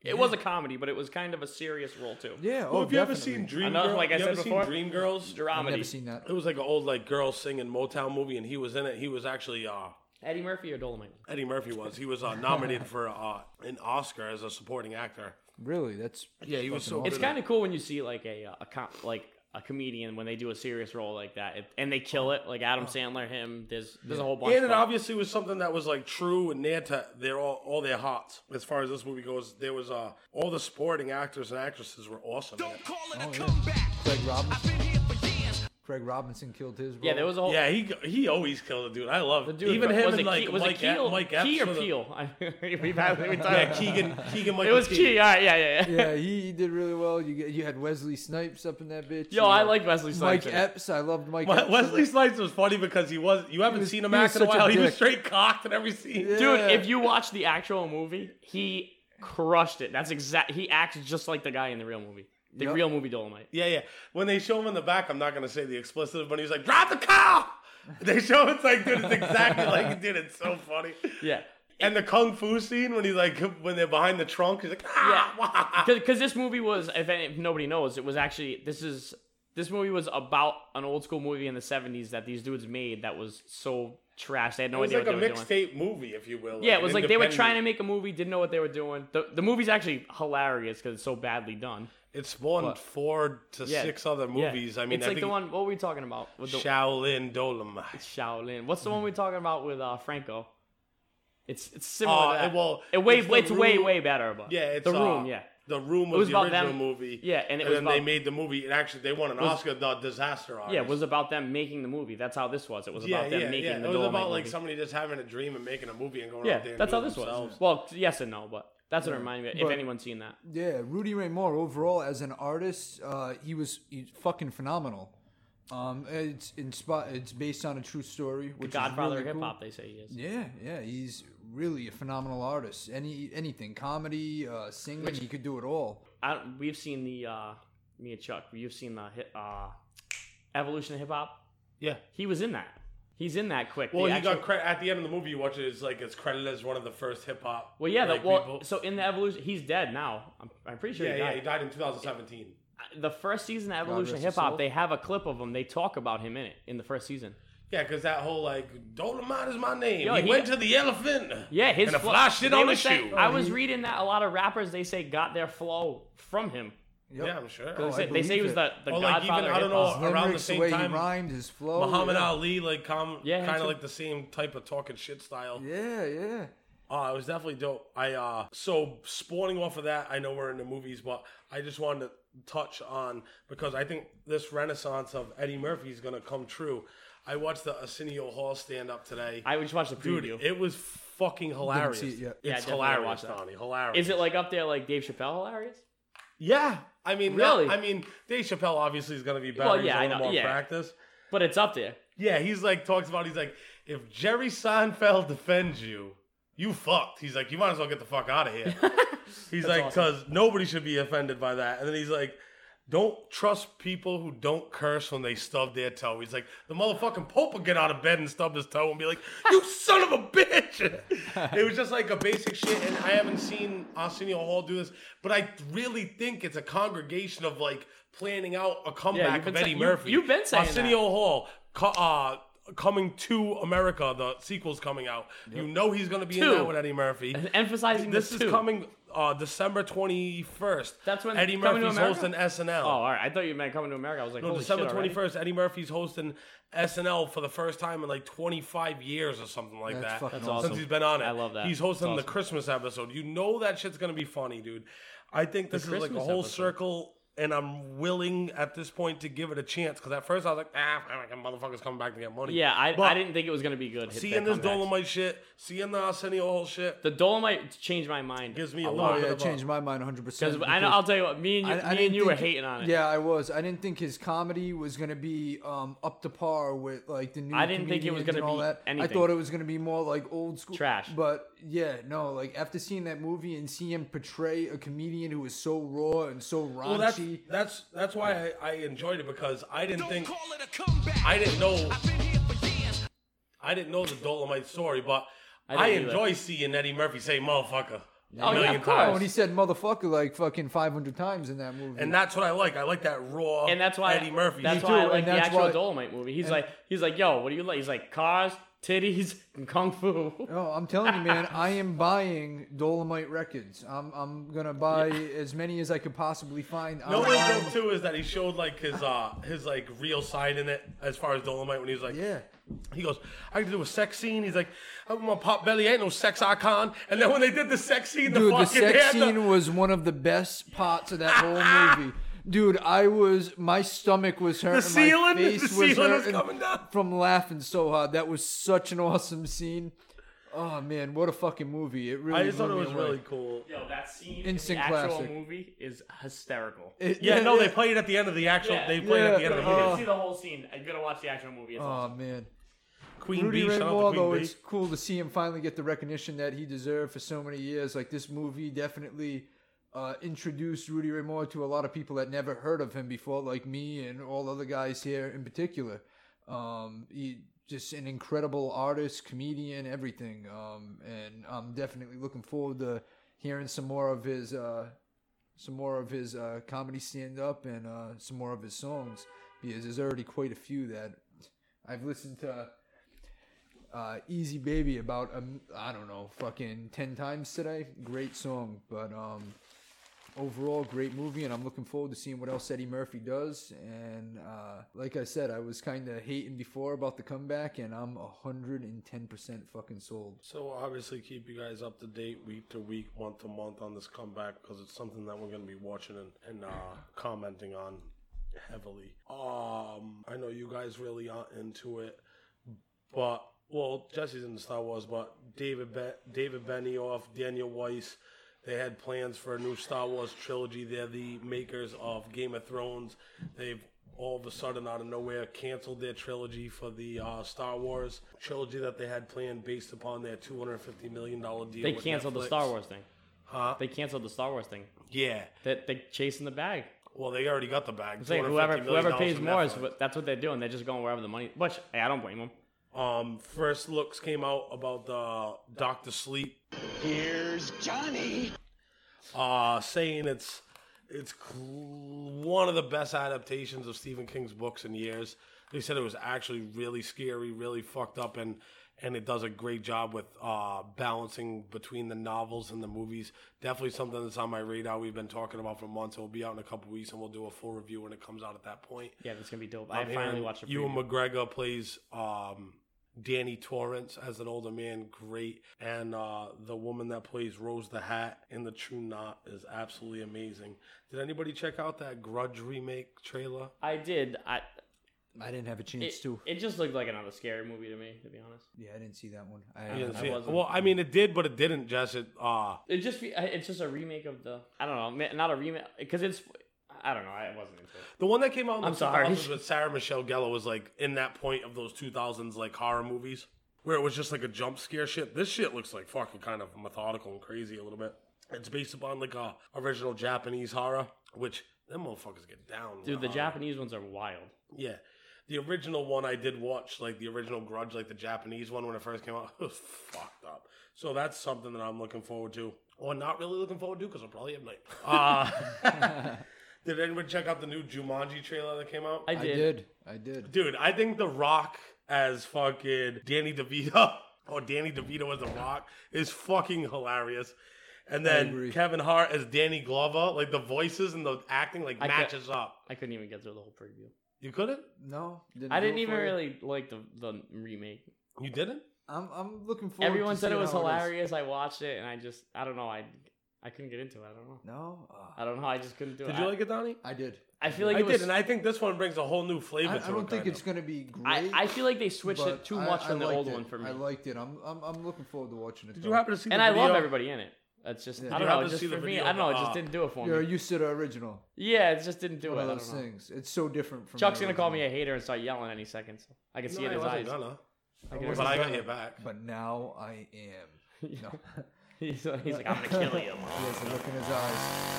B: It was a comedy, but it was kind of a serious role too.
C: Yeah.
A: Well,
C: oh,
A: have you ever seen Dream
B: Another-
A: Girl?
B: like I
A: you
B: said
A: ever
B: before?
A: Dream Girls?
C: I've never seen that.
A: It was like an old like girl singing Motown movie, and he was in it. He was actually uh,
B: Eddie Murphy or Dolomite?
A: Eddie Murphy was. He was uh, nominated for uh, an Oscar as a supporting actor.
C: Really, that's
A: Yeah, he was so.
B: It's kind of cool when you see like a uh, a com- like a comedian when they do a serious role like that it, and they kill it. Like Adam Sandler, him. There's there's a whole bunch.
A: And it obviously was something that was like true and near to their all, all their hearts. As far as this movie goes, there was uh all the sporting actors and actresses were awesome. in it.
C: Craig Robinson. Craig Robinson killed his.
B: Yeah, there was a whole.
A: Yeah, he he always killed a dude. I love
B: The dude,
A: Even him and like
B: Key, was
A: Mike, [LAUGHS]
B: it Key,
A: Ep- Mike Epps
B: Key or
A: the-
B: Peele? We've had we [LAUGHS] talked
A: Yeah,
B: about-
A: Keegan Keegan
B: It was
A: Key.
B: Key. All right, yeah, yeah, yeah.
C: Yeah, he, he did really well. You get, you had Wesley Snipes up in that bitch.
B: Yo, I like Wesley Snipes.
C: Mike. Epps. I loved Mike.
A: We-
C: Epps.
A: Wesley Snipes was funny because he was you haven't
C: was-
A: seen him act in a
C: such a
A: while. He was straight cocked in every scene.
C: Yeah.
B: Dude, if you watch the actual movie, he crushed it. That's exact. He acts just like the guy in the real movie. The
C: Yep.
B: real movie Dolomite.
A: Yeah, yeah. When they show him in the back, I'm not gonna say the explicit, but he's like, "Drop the car." [LAUGHS] They show it's like, dude, it's exactly like he did. It's so funny.
B: Yeah.
A: And the kung fu scene when he's like, when they're behind the trunk, he's like, ah, wah."
B: Because [LAUGHS] this movie was, if, any, if nobody knows, it was actually this is this movie was about an old school movie in the '70s that these dudes made that was so trash. They had no idea
A: like
B: what they were doing.
A: It was like a mixtape movie, if you will.
B: Yeah, it was like they were trying to make a movie, didn't know what they were doing. The the movie's actually hilarious because it's so badly done.
A: It spawned four to
B: Yeah.
A: six other
B: Yeah.
A: movies. I mean,
B: it's
A: I
B: like the one. What were we talking about? With the
A: Shaolin Dolomite.
B: Shaolin. What's the one we are talking about with uh, Franco? It's it's similar. To that.
A: well,
B: it way
A: it's
B: it's,
A: The
B: way way better. But
A: Yeah, it's
B: the room.
A: uh,
B: yeah,
A: The Room was,
B: was
A: the
B: about
A: original
B: them-
A: movie.
B: yeah, and it
A: and
B: was
A: then they made the movie. And actually, they won an
B: Was-
A: Oscar, the Disaster Artist.
B: yeah. It was about them making the movie. That's how this was. It was
A: yeah,
B: about them
A: yeah,
B: making
A: yeah.
B: the
A: It was about like somebody just having a dream and making a movie and going
B: Yeah,
A: out there.
B: That's how this
A: themselves.
B: was. Well, yes and no, but that's what it reminded me. of, If anyone's seen that,
C: Yeah, Rudy Ray Moore overall as an artist, uh, he was he's fucking phenomenal. Um, it's inspi- It's based on a true story, which
B: Godfather
C: is
B: of hip hop,
C: cool.
B: they say he is.
C: Yeah, yeah, he's really a phenomenal artist. Any anything, comedy, uh, singing, he could do it all.
B: I, we've seen the uh, me and Chuck. You've seen the hit, uh, evolution of hip hop.
A: Yeah.
B: He was in that. He's in that quick.
A: Well,
B: The
A: he
B: actual-
A: got credit at the end of the movie. You watch it. It's like it's credited as one of the first hip hop.
B: Well, yeah. The,
A: like,
B: well,
A: people.
B: so in the evolution, he's dead now. I'm, I'm pretty sure
A: yeah,
B: he
A: yeah.
B: died.
A: He died in 2017.
B: the first season of Evolution Hip Hop, they have a clip of him. They talk about him in it in the first season.
A: Yeah, because that whole like Dolomite is my name.
B: Yo,
A: he,
B: he-
A: went to the elephant.
B: Yeah, his
A: and a
B: flow-
A: fly shit on
B: were
A: the
B: saying-
A: shoe.
B: I was reading that a lot of rappers they say got their flow from him.
C: Yep.
A: Yeah, I'm sure.
B: They say, they say he was
C: believe
B: the,
C: it.
B: the
A: Or, like,
B: godfather
A: even, I don't know, around the
C: Limericks,
A: same
C: way
A: time,
C: he rhymed, his flow.
A: Muhammad
C: yeah.
A: Ali, like, com-
B: Yeah,
A: kind of like the same type of talking shit style.
C: Yeah, yeah.
A: Uh, it was definitely dope. I uh so spawning off of that, I know we're in the movies, but I just wanted to touch on because I think this renaissance of Eddie Murphy is gonna come true. I watched the Arsenio Hall stand up today.
B: I just watched the
A: Dude,
B: preview.
A: it was fucking hilarious.
C: see it yet.
B: Yeah,
A: It's
B: definitely
A: hilarious,
B: watch that.
A: Donnie. Hilarious.
B: Is it like up there like Dave Chappelle hilarious?
A: Yeah. I mean, not-
B: Really?
A: I mean, Dave Chappelle obviously is gonna be better.
B: Well, yeah, I know,
A: more
B: yeah.
A: practice.
B: But it's up there.
A: Yeah, he's like talks about he's like, if Jerry Seinfeld defends you, you fucked. He's like, you might as well get the fuck out of here. [LAUGHS] he's like, because nobody should be offended by that. And then he's like, don't trust people who don't curse when they stub their toe. He's like, the motherfucking Pope will get out of bed and stub his toe and be like, you son of a bitch. [LAUGHS] it was just like a basic shit. And I haven't seen Arsenio Hall do this, but I really think it's a congregation of like planning out a comeback
B: been
A: of Eddie
B: say- you-
A: Murphy.
B: you've been saying
A: Arsenio
B: that.
A: Hall, uh, coming to America. The sequel's coming out. You know he's going to be in
B: Two.
A: there with Eddie Murphy.
B: And emphasizing
A: This is
B: two.
A: coming uh, December twenty first.
B: That's when
A: Eddie
B: Coming to
A: Murphy's
B: America?
A: hosting SNL.
B: Oh, all right. I thought you meant coming to America. I was like,
A: No,
B: holy
A: December
B: shit,
A: twenty
B: already?
A: first. Eddie Murphy's hosting SNL for the first time in like twenty five years or something like
C: That's
A: that.
C: fucking
B: That's awesome.
A: Since he's been on it,
B: I love that.
A: He's hosting
B: That's
A: the
B: awesome.
A: Christmas episode. You know that shit's gonna be funny, dude. I think this is like a
B: Christmas
A: whole
B: episode.
A: circle. And I'm willing at this point to give it a chance because at first I was like, ah, motherfuckers coming back to get money.
B: Yeah, I,
A: But
B: I didn't think it was gonna be good.
A: seeing this
B: comebacks.
A: Dolomite shit, seeing the Arsenio Hall shit,
B: The Dolomite changed my mind.
A: gives me a
B: a lot.
C: Oh yeah,
A: of
C: it changed my mind 100.
B: Because
C: percent
B: I know, I'll tell you what, me and you,
C: I- I
B: me and you were hating on it.
C: Yeah, I was. I didn't think his comedy was gonna be um, up to par with like the new.
B: I didn't think it was
C: comedians
B: gonna
C: and all
B: be
C: that. I thought it was gonna be more like old school
B: Trash.
C: But yeah, no, like after seeing that movie and seeing him portray a comedian who is so raw and so raunchy.
A: Well, that's that's that's why I, I enjoyed it because I didn't think I didn't know I didn't know the Dolomite story, but
B: I
A: I,
B: didn't either.
A: enjoy seeing Eddie Murphy say "motherfucker" a
B: Oh, yeah,
A: million
B: of course.
A: Times,
C: and he said motherfucker like fucking 500 times in that movie.
A: and that's what I like. I like that raw
B: and that's why
A: Eddie Murphy.
B: That's
C: Me
B: why I like
C: and
B: the actual
C: why-
B: Dolomite movie. He's like, he's like, yo, what do you like? He's like, cars, titties, and kung fu.
C: Oh, I'm telling you, man, I am [LAUGHS] buying Dolomite records. I'm I'm gonna buy as many as I could possibly find.
A: No one joke too is that he showed like his uh his like real side in it as far as Dolomite when he was like
C: Yeah.
A: He goes, I can do a sex scene. He's like, I'm gonna pop belly, ain't no sex icon. And then when they did the sex scene, the
C: Dude, the
A: fucking
C: sex scene was one of the best parts of that whole [LAUGHS] movie Dude, I was my stomach was hurting.
A: The ceiling,
C: my face
A: the
C: was
A: ceiling is
C: hurting
A: coming down.
C: from laughing so hard. That was such an awesome scene. Oh man, what a fucking movie! It really.
A: I just thought it was
C: away.
A: really cool.
B: Yo, that scene
C: Instant
B: in the actual
C: classic.
B: movie is hysterical.
C: It-
A: Yeah, no, they played it at the end of the actual.
B: Yeah.
A: They played it at the
C: Yeah.
A: end of the movie.
C: Uh,
B: didn't see the whole scene. I'm gonna watch the actual movie. It's
C: Oh
B: awesome.
C: man,
A: Queen
C: Rudy
A: Bee,
C: Ray Moore,
A: to
C: though,
A: Queen Bee.
C: it's cool to see him finally get the recognition that he deserved for so many years. Like this movie definitely uh, introduced Rudy Ray Moore to a lot of people that never heard of him before, like me and all other guys here in particular. Um, he just an incredible artist, comedian, everything. Um, and I'm definitely looking forward to hearing some more of his uh, some more of his uh, comedy stand up and uh, some more of his songs because there's already quite a few that I've listened to uh, Easy Baby about um, I don't know fucking ten times today. Great song, but um, overall great movie, and I'm looking forward to seeing what else Eddie Murphy does. And uh, like I said, I was kind of hating before about the comeback, and I'm hundred and ten percent fucking sold.
A: So obviously keep you guys up to date week to week, month to month on this comeback because it's something that we're going to be watching and, and uh, commenting on heavily. Um, I know you guys really aren't into it, but well, Jesse's in Star Wars, but David Be- David Benioff, Daniel Weiss, they had plans for a new Star Wars trilogy. They're the makers of Game of Thrones. They've all of a sudden, out of nowhere, canceled their trilogy for the uh, Star Wars trilogy that they had planned based upon their two hundred fifty million dollar deal.
B: They canceled the Star Wars thing.
A: Huh?
B: They canceled the Star Wars thing.
A: Yeah.
B: They they chasing the bag.
A: Well, they already got the bag. $250
B: whoever whoever pays more is what, that's what they're doing. They're just going wherever the money. Which hey, I don't blame them.
A: Um, first looks came out about the Doctor Sleep.
D: Here's Johnny.
A: uh, saying it's it's cl- one of the best adaptations of Stephen King's books in years. They said it was actually really scary, really fucked up, and and it does a great job with uh, balancing between the novels and the movies. Definitely something that's on my radar. We've been talking about for months. It will be out in a couple weeks, and we'll do a full review when it comes out at that point.
B: Yeah, that's gonna be dope.
A: I'm
B: I finally watched a
A: Ewan
B: preview.
A: McGregor plays um, Danny Torrance as an older man, great, and uh, the woman that plays Rose the Hat in The True Knot is absolutely amazing. Did anybody check out that Grudge remake trailer?
B: I did. I
C: I didn't have a chance
B: it,
C: to.
B: it just looked like another scary movie to me, to be honest.
C: Yeah, I didn't see that one. I,
A: You didn't
B: I
A: see it?
B: wasn't.
A: Well, I mean, it did, but it didn't. Jess, it uh,
B: It just it's just a remake of the I don't know, not a remake because it's I don't know. I wasn't into it.
A: the one that came out in the
B: I'm sorry.
A: with Sarah Michelle Gellar was like in that point of those 2000s like horror movies where it was just like a jump scare shit. This shit looks like fucking kind of methodical and crazy a little bit. It's based upon like a original Japanese horror, which them motherfuckers get down. with
B: Dude, the
A: horror.
B: Japanese ones are wild.
A: Yeah. The original one I did watch, like the original Grudge, like the Japanese one when it first came out, [LAUGHS] it was fucked up. So that's something that I'm looking forward to. Or not really looking forward to because I'll probably have night. Uh, [LAUGHS] [LAUGHS] did anyone check out the new Jumanji trailer that came out?
B: I
C: I
B: did.
C: did. I did.
A: Dude, I think The Rock as fucking Danny DeVito, [LAUGHS] or Danny DeVito as The Rock, is fucking hilarious. And then. Kevin Hart as Danny Glover, like the voices and the acting, like
B: I get-
A: matches up.
B: I couldn't even get through the whole preview.
A: You couldn't?
C: No,
B: I didn't even
C: for you?
B: really like the the remake.
A: You didn't?
C: I'm I'm looking forward.
B: Everyone
C: to
B: said it was
C: how is.
B: hilarious. I watched it and I just I don't know. I I couldn't get into it. I don't know.
C: No, uh,
B: I don't know. I just couldn't do it.
A: Did you
B: I,
A: like it, Donnie?
C: I did.
B: I feel like
A: I
B: it was.
A: did, and I think this one brings a whole new flavor
C: I,
A: to
C: I don't think it's gonna be great.
B: I, I feel like they switched it too much
C: I
B: from the old
C: it.
B: one for me.
C: I liked it. I'm I'm, I'm looking forward to watching it.
A: Did
C: though.
A: you happen to see
B: and
A: the
B: I
A: video?
B: love everybody in it. That's just
C: Yeah.
B: I don't know.
A: happen
B: It's
A: to
B: just for me. I don't know. It just
A: uh,
B: didn't do it for me.
C: You're used to the original.
B: Yeah, it just didn't do
C: One
B: it.
C: of
B: I
C: those things. It's so different from.
B: Chuck's gonna call me a hater and start yelling any second. So I can see it in his
A: wasn't
B: eyes.
A: gonna.
B: I can-
A: But I got your back.
C: But now I am. [LAUGHS] No.
B: He's, he's like, I'm gonna kill you.
C: Yes, a look in his eyes.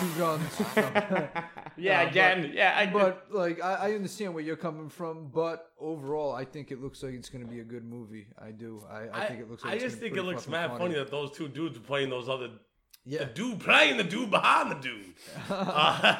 C: Two guns. [LAUGHS]
B: Yeah,
C: No,
B: again. yeah, I
C: But like, I, I understand where you're coming from. But overall, I think it looks like it's going to be a good movie. I do. I, I, think it looks. like
A: I
C: it's
A: just
C: gonna be
A: think it looks mad funny. that those two dudes are playing those other.
C: Yeah.
A: The dude playing the dude behind the dude. [LAUGHS] uh,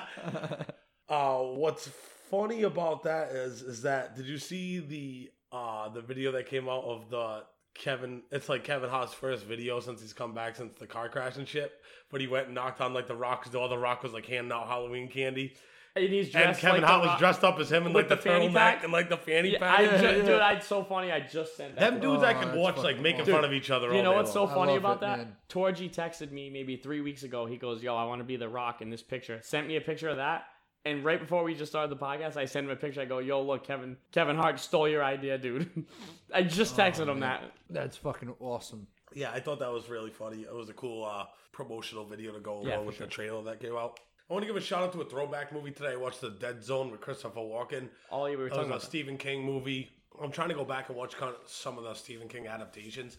A: uh, what's funny about that is is that did you see the uh the video that came out of the Kevin? It's like Kevin Hart's first video since he's come back since the car crash and shit. But he went and knocked on like the Rock's door. The Rock was like handing out Halloween candy.
B: And he's
A: and Kevin
B: like
A: Hart was dressed up as him in like the,
B: the fanny pack?
A: and like the fanny
B: Yeah,
A: pack.
B: I
A: and [LAUGHS]
B: ju-
A: shit.
B: dude, I, it's so funny. I just sent that.
A: Them
B: to
A: dudes I
C: Oh,
A: could watch like making
C: awesome.
A: fun of each other.
B: You
A: all
B: know
A: day
B: what's so
A: long.
C: I
B: funny about
C: it,
B: that?
C: man.
B: Torgy texted me maybe three weeks ago. He goes, "Yo, I want to be the Rock in this picture." Sent me a picture of that, and right before we just started the podcast, I sent him a picture. I go, "Yo, look, Kevin, Kevin Hart stole your idea, dude." [LAUGHS] I just
C: Oh,
B: texted him that.
C: That's fucking awesome.
A: Yeah, I thought that was really funny. It was a cool uh, promotional video to go along
B: Yeah, for
A: with
B: sure.
A: the trailer that came out. I want to give a shout out to a throwback movie today. I watched The Dead Zone with Christopher Walken.
B: All you were
A: That
B: talking
A: was a
B: about.
A: Stephen King movie. I'm trying to go back and watch kind of some of the Stephen King adaptations.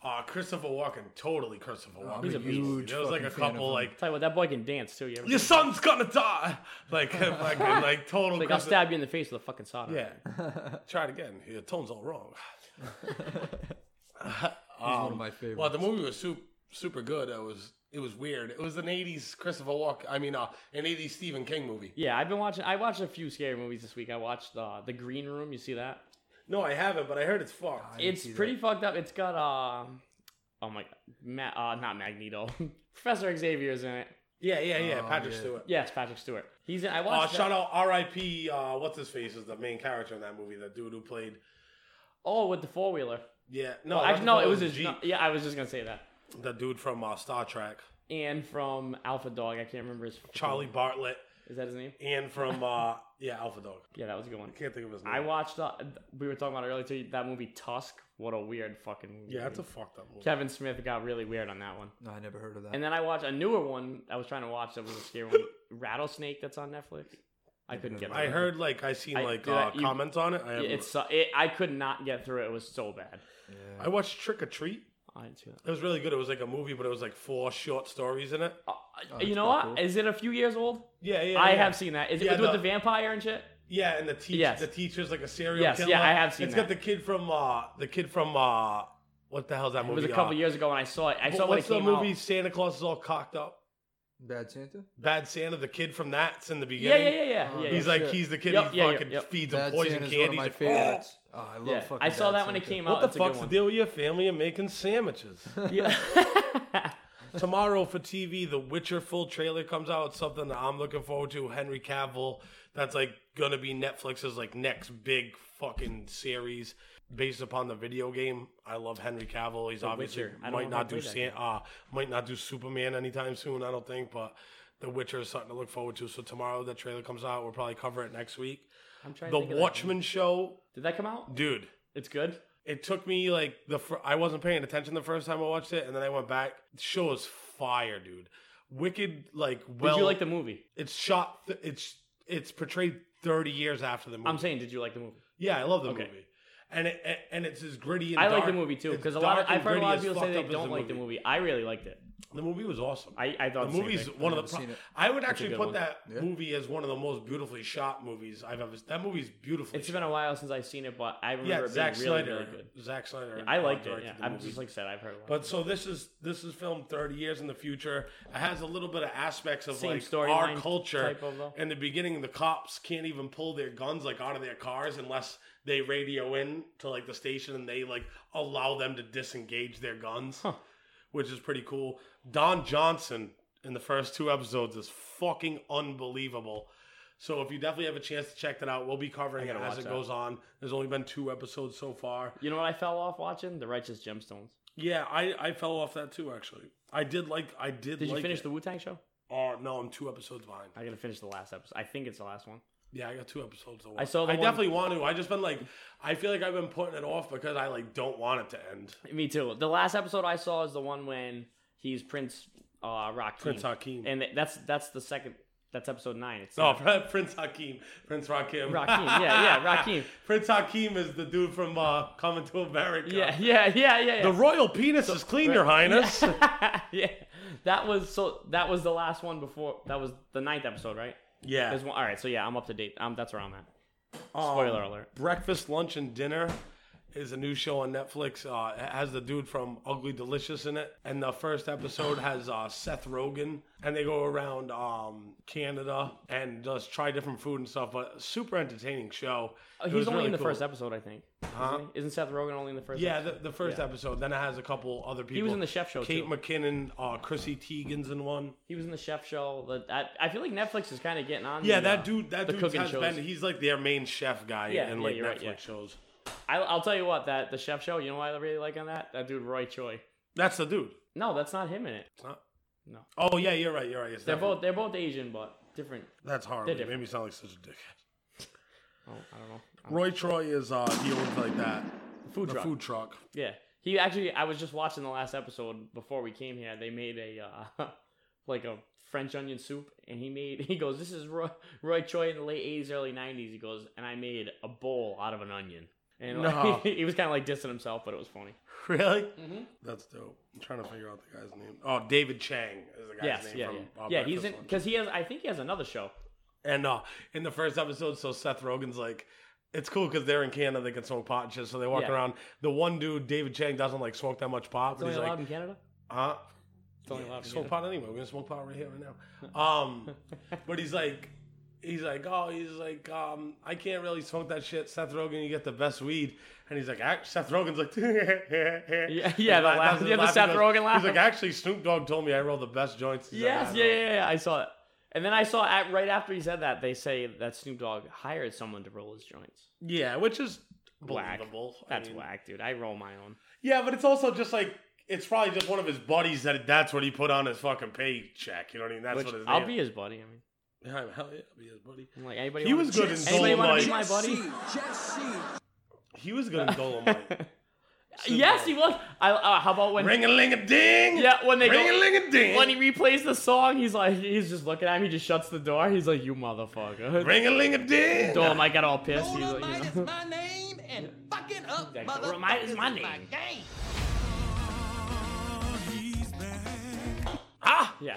A: Uh, Christopher Walken, totally Christopher Walken.
B: he's a beast.
C: huge
A: There was like a
C: fucking fan of
A: couple
C: him.
A: like,
B: Tell you what, that boy can dance too. You ever
A: your
B: seen
A: son's gonna die, [LAUGHS] like [LAUGHS] like, like total.
B: Like I'll
A: Christo-
B: stab you in the face with a fucking soda.
A: Yeah, [LAUGHS] try it again. Your tone's all wrong.
C: He's one of my favorites.
A: Well, the movie was super super good. It was it was weird. It was an '80s Christopher Walken. I mean, uh, an '80s Stephen King movie.
B: Yeah, I've been watching. I watched a few scary movies this week. I watched uh, the Green Room. You see that?
A: No, I haven't, but I heard it's fucked.
B: It's pretty fucked up. It's got uh, oh my, Ma- uh, not Magneto. [LAUGHS] Professor Xavier's in it.
A: Yeah, yeah, yeah.
C: Oh,
A: Patrick
C: yeah.
A: Stewart.
B: Yes, Patrick Stewart. He's in. I
A: Uh,
B: watched. that-
A: shout out R.I.P. Uh, what's his face is the main character in that movie. The dude who played.
B: Oh, with the four wheeler.
A: Yeah, no,
B: No,
A: not
B: actually,
A: the
B: no, it was
A: the
B: his.
A: Jeep.
B: no, yeah, I was just gonna say that.
A: The dude from uh, Star Trek,
B: And from Alpha Dog, I can't remember his. fucking-
A: Charlie Bartlett,
B: Is that his name?
A: and from uh, [LAUGHS] yeah, Alpha Dog.
B: Yeah, that was a good one.
A: I can't think of his name.
B: I watched. Uh, we were talking about it earlier too. That movie Tusk. What a weird fucking movie.
A: yeah, that's a fucked up movie.
B: Kevin Smith got really weird on that one.
C: No, I never heard of that.
B: And then I watched a newer one. I was trying to watch that was a scary one. [LAUGHS] Rattlesnake. That's on Netflix. I couldn't get.
A: It.
B: I it.
A: heard like I seen
B: I-
A: like
B: dude,
A: uh,
B: I- you-
A: comments on it. I,
B: It's. It, I could not get through it. It was so bad.
A: I watched Trick or Treat.
B: I didn't see that.
A: It was really good. It was like a movie, but it was like four short stories in it.
B: Uh,
C: that's
B: you know
C: quite
B: what?
C: cool.
B: Is it a few years old?
A: Yeah, yeah.
B: I
A: yeah.
B: have seen that. Is it with
A: the-
B: the vampire and shit?
A: Yeah, and the teacher,
B: Yes.
A: the teacher's like a serial
B: Yes,
A: killer.
B: yeah, I have seen
A: It's
B: that.
A: got the kid from uh, the kid from uh, what the hell's that movie?
B: It
A: movie?
B: was a couple
A: uh,
B: years ago when I saw it. I saw when it
A: What's the
B: came
A: movie?
B: out.
A: Santa Claus is all cocked up.
C: Bad Santa?
A: Bad Santa, the kid from that's in the beginning.
B: yeah, yeah, yeah.
C: Oh,
B: yeah,
A: He's
B: yeah.
A: like
C: shit.
A: he's the kid.
B: Yep,
A: he
B: yeah,
A: fucking
B: yep.
A: feeds him
C: Bad
A: poison
C: Santa's
A: candy.
C: one of my favorites. Oh, I love
B: Yeah,
C: fucking
B: I saw
C: Bad
B: that when it came
A: "Oh,
B: out.
A: what the
B: It's
A: fuck's the deal with your family and making sandwiches? [LAUGHS]
B: Yeah. [LAUGHS]
A: Tomorrow for TV, The Witcher full trailer comes out. It's something that I'm looking forward to. Henry Cavill. That's like gonna be Netflix's like next big fucking series based upon the video game. I love Henry Cavill. He's obviously.
B: I don't
A: might
B: know if I
A: not do San, uh might not do Superman anytime soon. I don't think, but The Witcher is something to look forward to. So tomorrow that trailer comes out. We'll probably cover it next week.
B: I'm trying.
A: The
B: to think of that
A: Watchmen show.
B: Did that come out?
A: dude.
B: It's good.
A: It took me like the fir- I wasn't paying attention the first time I watched it, and then I went back. The show is fire, dude. Wicked, like well.
B: Did you like the movie?
A: It's shot. Th- it's it's portrayed thirty years after the movie.
B: I'm saying, did you like the movie?
A: yeah, I love the
B: Okay.
A: movie, and it and- and it's as gritty. And
B: I like the movie too because a lot. Of, I've heard a lot of people say they don't like the movie. I really liked it.
A: The movie was awesome.
B: I I thought
A: the movie's
B: thing.
A: one of
C: I've
A: the. Pro-
C: seen it.
A: I would actually put
B: one.
A: that
C: Yeah.
A: movie as one of the most beautifully shot movies I've ever. That movie's beautiful.
B: It's
A: shot.
B: been a while since I've seen it, but I remember
A: yeah,
B: it being
A: Zack
B: really,
A: Snyder.
B: really good.
A: Zack Snyder.
B: I
A: uh,
B: liked it.
A: directed
B: Yeah, I'm
A: movie.
B: just like I said, I've heard a lot.
A: But so this is this is filmed 30 years in the future. It has a little bit of aspects of
B: Same
A: like
B: storyline
A: our culture.
B: type of, though.
A: In the beginning, the cops can't even pull their guns like out of their cars unless they radio in to like the station and they like allow them to disengage their guns,
B: Huh.
A: which is pretty cool. Don Johnson in the first two episodes is fucking unbelievable. So if you definitely have a chance to check that out, we'll be covering it as it
B: that.
A: goes on. There's only been two episodes so far.
B: you know what I fell off watching? The Righteous Gemstones.
A: Yeah, I, I fell off that too. Actually, I did like I did.
B: Did you
A: like
B: finish
A: it.
B: the Wu Tang show?
A: Oh no, I'm two episodes behind.
B: I gotta finish the last episode. I think it's the last one.
A: Yeah, I got two episodes to watch.
B: I saw
A: I
B: one-
A: definitely want to. I just been like, I feel like I've been putting it off because I like don't want it to end.
B: Me too. The last episode I saw is the one when he's Prince uh, Rakim.
A: Prince Hakeem.
B: and that's that's the second. That's episode nine. It's
A: No,
B: not- [LAUGHS]
A: Prince Hakeem. Prince Rakim.
B: Rakim. Yeah, yeah, [LAUGHS] Rakim.
A: Prince Hakeem is the dude from uh, Coming to America.
B: Yeah, yeah, yeah, yeah.
A: The royal penis is clean, Your Highness. [LAUGHS]
B: yeah, that was so. That was the last one before. That was the ninth episode, right?
A: Yeah.
B: There's one. All right, so yeah, I'm up to date. Um, that's where I'm at.
A: Um,
B: Spoiler alert.
A: Breakfast, lunch, and dinner is a new show on Netflix. Uh, it has the dude from Ugly Delicious in it, and the first episode has uh, Seth Rogen, and they go around um, Canada and just try different food and stuff. But super entertaining show.
B: Oh, he's only
A: really
B: in the
A: cool.
B: first episode, I think.
A: Huh?
B: Isn't. Seth Rogen only in the first?
A: Yeah,
B: episode?
A: the, the first
B: Yeah.
A: episode. Then it has a couple other people.
B: He was in the chef show,
A: Kate
B: too.
A: McKinnon, uh, Chrissy Teigen's in one.
B: He was in the chef show. I, I feel like Netflix is kind of getting on.
A: Yeah,
B: the,
A: that
B: uh,
A: dude. That dude has
B: shows.
A: been. He's like their main chef guy
B: Yeah,
A: in like Netflix
B: right,
A: shows.
B: I, I'll tell you what that the chef show. You know why I really like on that? That dude Roy Choi.
A: That's the dude.
B: No, that's not him in it.
A: It's not.
B: No,
A: Oh yeah, you're right. You're right. It's
B: they're
A: definitely-
B: both they're both Asian, but different.
A: That's horrible.
B: they're
A: made me sound like such a dickhead.
B: Oh, I don't know.
A: Roy Choi is uh he owns like that
B: Food
A: the
B: truck.
A: food truck.
B: Yeah, he actually. I was just watching the last episode before we came here. They made a uh, [LAUGHS] like a French onion soup, and he made. [LAUGHS] He goes, "This is Roy, Roy Choi in the late '80s, early '90s." He goes, and I made a bowl out of an onion. And like,
A: No. [LAUGHS]
B: he was kind of like dissing himself, but it was funny.
A: Really?
B: Mm-hmm.
A: That's dope. I'm trying to figure out the guy's name. Oh, David Chang is the guy's
B: yes,
A: name
B: yeah,
A: from
B: yeah,
A: uh,
B: yeah. He's
A: Breakfast
B: in
A: Lunch.
B: because he has. I think he has another show.
A: And uh, in the first episode, so Seth Rogen's like, it's cool because they're in Canada, they can smoke pot and shit. So they walk
B: Yeah.
A: around. The one dude, David Chang, doesn't like smoke that much pot,
B: It's
A: but
B: only
A: he's
B: allowed
A: like,
B: in Canada.
A: huh?
B: It's only
A: Yeah,
B: allowed in
A: smoke
B: Canada.
A: pot anyway. We're gonna smoke pot right here, right now. Um, but he's like, he's like, oh, he's like, um, I can't really smoke that shit. Seth Rogen, you get the best weed. And he's like, Seth Rogen's like, [LAUGHS]
B: Yeah, yeah, the laugh- yeah, the Seth Rogen laugh.
A: He's like, actually, Snoop Dogg told me I roll the best joints.
B: Yes, yeah, yeah, yeah. I saw it. And then I saw at, right after he said that, they say that Snoop Dogg hired someone to roll his joints.
A: yeah, which is
B: Whack.
A: believable. I
B: That's
A: mean,
B: whack, dude. I roll my own.
A: Yeah, but it's also just like it's probably just one of his buddies that that's what he put on his fucking paycheck. You know what I mean? That's
B: Which
A: what his
B: I'll be his buddy. I mean,
A: Yeah, hell yeah, I'll be his buddy.
B: I'm like anybody.
A: He
B: wanna-
A: was good in
B: Anybody want to be
A: Dolomite.
B: my buddy?
A: He was good in Dolomite. [LAUGHS]
B: yes, he was. I, uh, how about when?
A: Ring a ling a ding.
B: Yeah, when they
A: ring a ling a ding.
B: when he replays the song, he's like, he's just looking at me. He just shuts the door. He's like, "You motherfucker."
A: ring a ling a ding.
B: Dom, I got all pissed. He's like,
D: Dolomite
B: you
D: is
B: know.
D: my name, and fucking up,
B: Like,
D: motherfuckers
B: Dolomite is
D: is
B: my
D: my
B: name.
D: game.
A: Ah.
B: Yeah,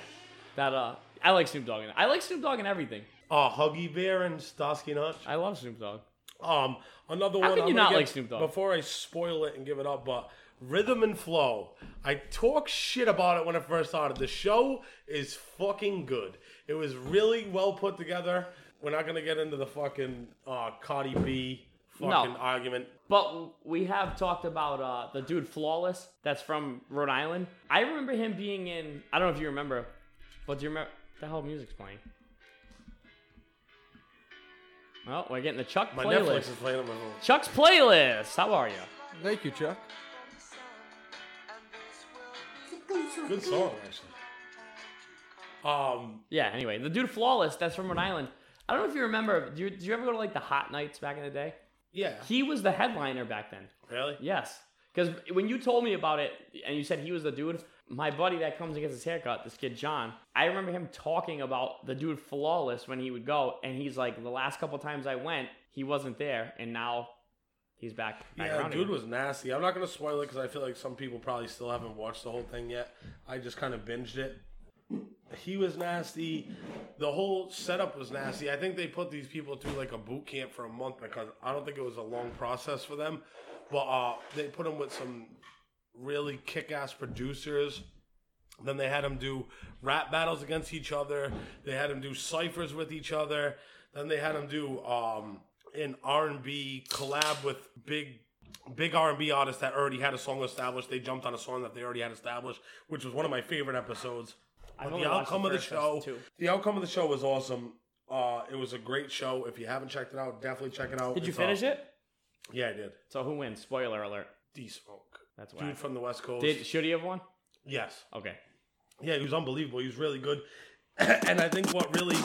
B: that uh, I like Snoop Dogg. In, I like Snoop Dogg in everything.
A: Oh, Huggy Bear and Starsky Nutch.
B: I love Snoop Dogg.
A: Um, another
B: How
A: one.
B: can
A: I'm
B: not
A: get-
B: like Snoop Dogg?
A: Before I spoil it and give it up, but Rhythm and Flow. I talk shit about it when it first started. The show is fucking good. It was really well put together. We're not gonna get into the fucking uh, Cardi B fucking
B: No.
A: argument.
B: But we have talked about uh, the dude Flawless that's from Rhode Island. I remember him being in. I don't know if you remember, but do you remember the hell music's playing? Well, we're getting the Chuck
A: My
B: playlist.
A: Netflix is playing on my phone.
B: Chuck's playlist. How are you?
C: Thank you, Chuck.
A: Good song, actually. Um,
B: Yeah. Anyway, the dude Flawless that's from Rhode Island. I don't know if you remember. Do you, did you ever go to like the hot nights back in the day?
A: yeah.
B: He was the headliner back then.
A: Really?
B: Yes. Because when you told me about it and you said he was the dude, my buddy that comes and gets his haircut, this kid John, I remember him talking about the dude Flawless when he would go. And he's like, the last couple times I went, he wasn't there. And now he's back. back
A: Yeah, dude
B: again.
A: was nasty. I'm not gonna spoil it because I feel like some people probably still haven't watched the whole thing yet. I just kind of binged it. He was nasty. The whole setup was nasty. I think they put these people through like a boot camp for a month because I don't think it was a long process for them. But uh, they put them with some really kick-ass producers. Then they had them do rap battles against each other. They had them do ciphers with each other. Then they had them do um, an R and B collab with big, big R and B artists that already had a song established. They jumped on a song that they already had established, which was one of my favorite episodes. But the
B: watched the
A: outcome of the show, the outcome of the show was awesome. Uh, it was a great show. If you haven't checked it out, definitely check it out.
B: Did you
A: It's,
B: finish
A: uh,
B: it?
A: Yeah, I did.
B: So who wins? Spoiler alert.
A: D Smoke,
B: That's
A: dude
B: whack.
A: from the West Coast.
B: Did should he have won?
A: yes,
B: Okay.
A: Yeah, he was unbelievable. He was really good, [CLEARS THROAT] and I think what really,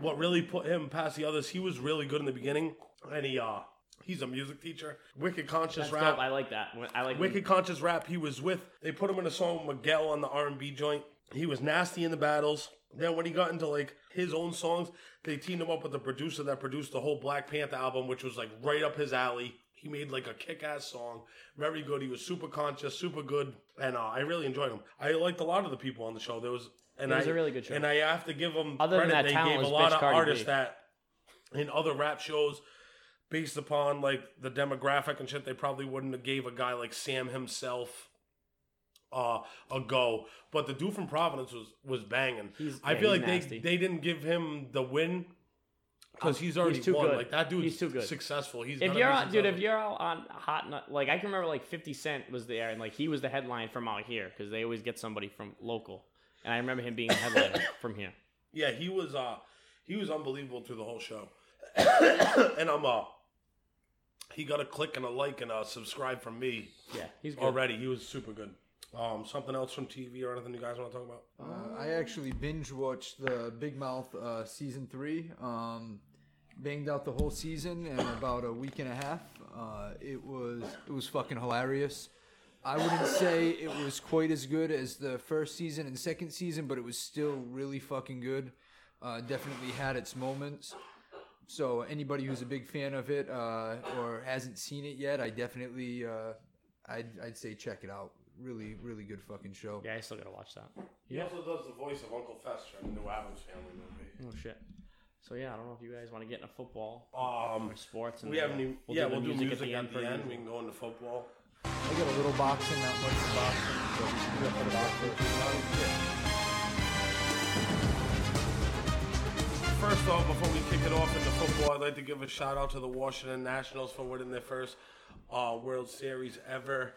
A: what really put him past the others, he was really good in the beginning, and he uh, he's a music teacher. Wicked conscious
B: That's
A: rap.
B: dope. I like that. I like
A: Wicked conscious rap. He was with. They put him in a song with Miguel on the R and B joint. He was nasty in the battles. Then when he got into like his own songs, they teamed him up with the producer that produced the whole Black Panther album, which was like right up his alley. He made like a kick-ass song, very good. He was super conscious, super good, and uh, I really enjoyed him. I liked a lot of the people on the show. There was, and
B: It was
A: I,
B: a really good show.
A: And I have to give them
B: Other than
A: credit.
B: that
A: they gave a lot of
B: Cardi
A: artists
B: B.
A: that in other rap shows based upon like the demographic and shit, they probably wouldn't have gave a guy like Sam himself uh, a go. But the dude from Providence was was banging.
B: He's-
A: I
B: yeah,
A: feel like they they didn't give him the win because he's already
B: too
A: won.
B: good.
A: Like that dude's
B: He's too good.
A: successful. He's
B: If you're
A: be
B: on, dude,
A: successful.
B: if you're out on hot, like I can remember, like Fifty Cent was there, and like he was the headline from out here because they always get somebody from local, and I remember him being a headline [COUGHS] from here.
A: Yeah, he was uh he was unbelievable through the whole show. [COUGHS] and I'm uh he got a click and a like and a subscribe from me
B: Yeah, he's good.
A: already. He was super good. Um something else from TV or anything you guys want to talk about?
C: Uh, I actually binge watched the Big Mouth uh, season three. Um, banged out the whole season in about a week and a half. Uh, it was it was fucking hilarious. I wouldn't say it was quite as good as the first season and second season, but it was still really fucking good. Uh, definitely had its moments. So anybody who's a big fan of it uh, or hasn't seen it yet, I definitely uh, I'd, I'd say check it out. Really, really good fucking show.
B: Yeah, I still gotta watch that.
A: He also does the voice of Uncle Fester in the New Addams Family movie.
B: Oh shit. So yeah, I don't know if you guys want to get into football
A: Um
B: or sports. And
A: we haven't even
B: we'll
A: yeah,
B: do
A: we'll do music,
B: the
A: at the
B: per
A: end.
B: usual.
A: We can go into football.
C: I got a little boxing, not much boxing. So we can do it boxing.
A: First off, before we kick it off into football, I'd like to give a shout out to the Washington Nationals for winning their first uh, World Series ever.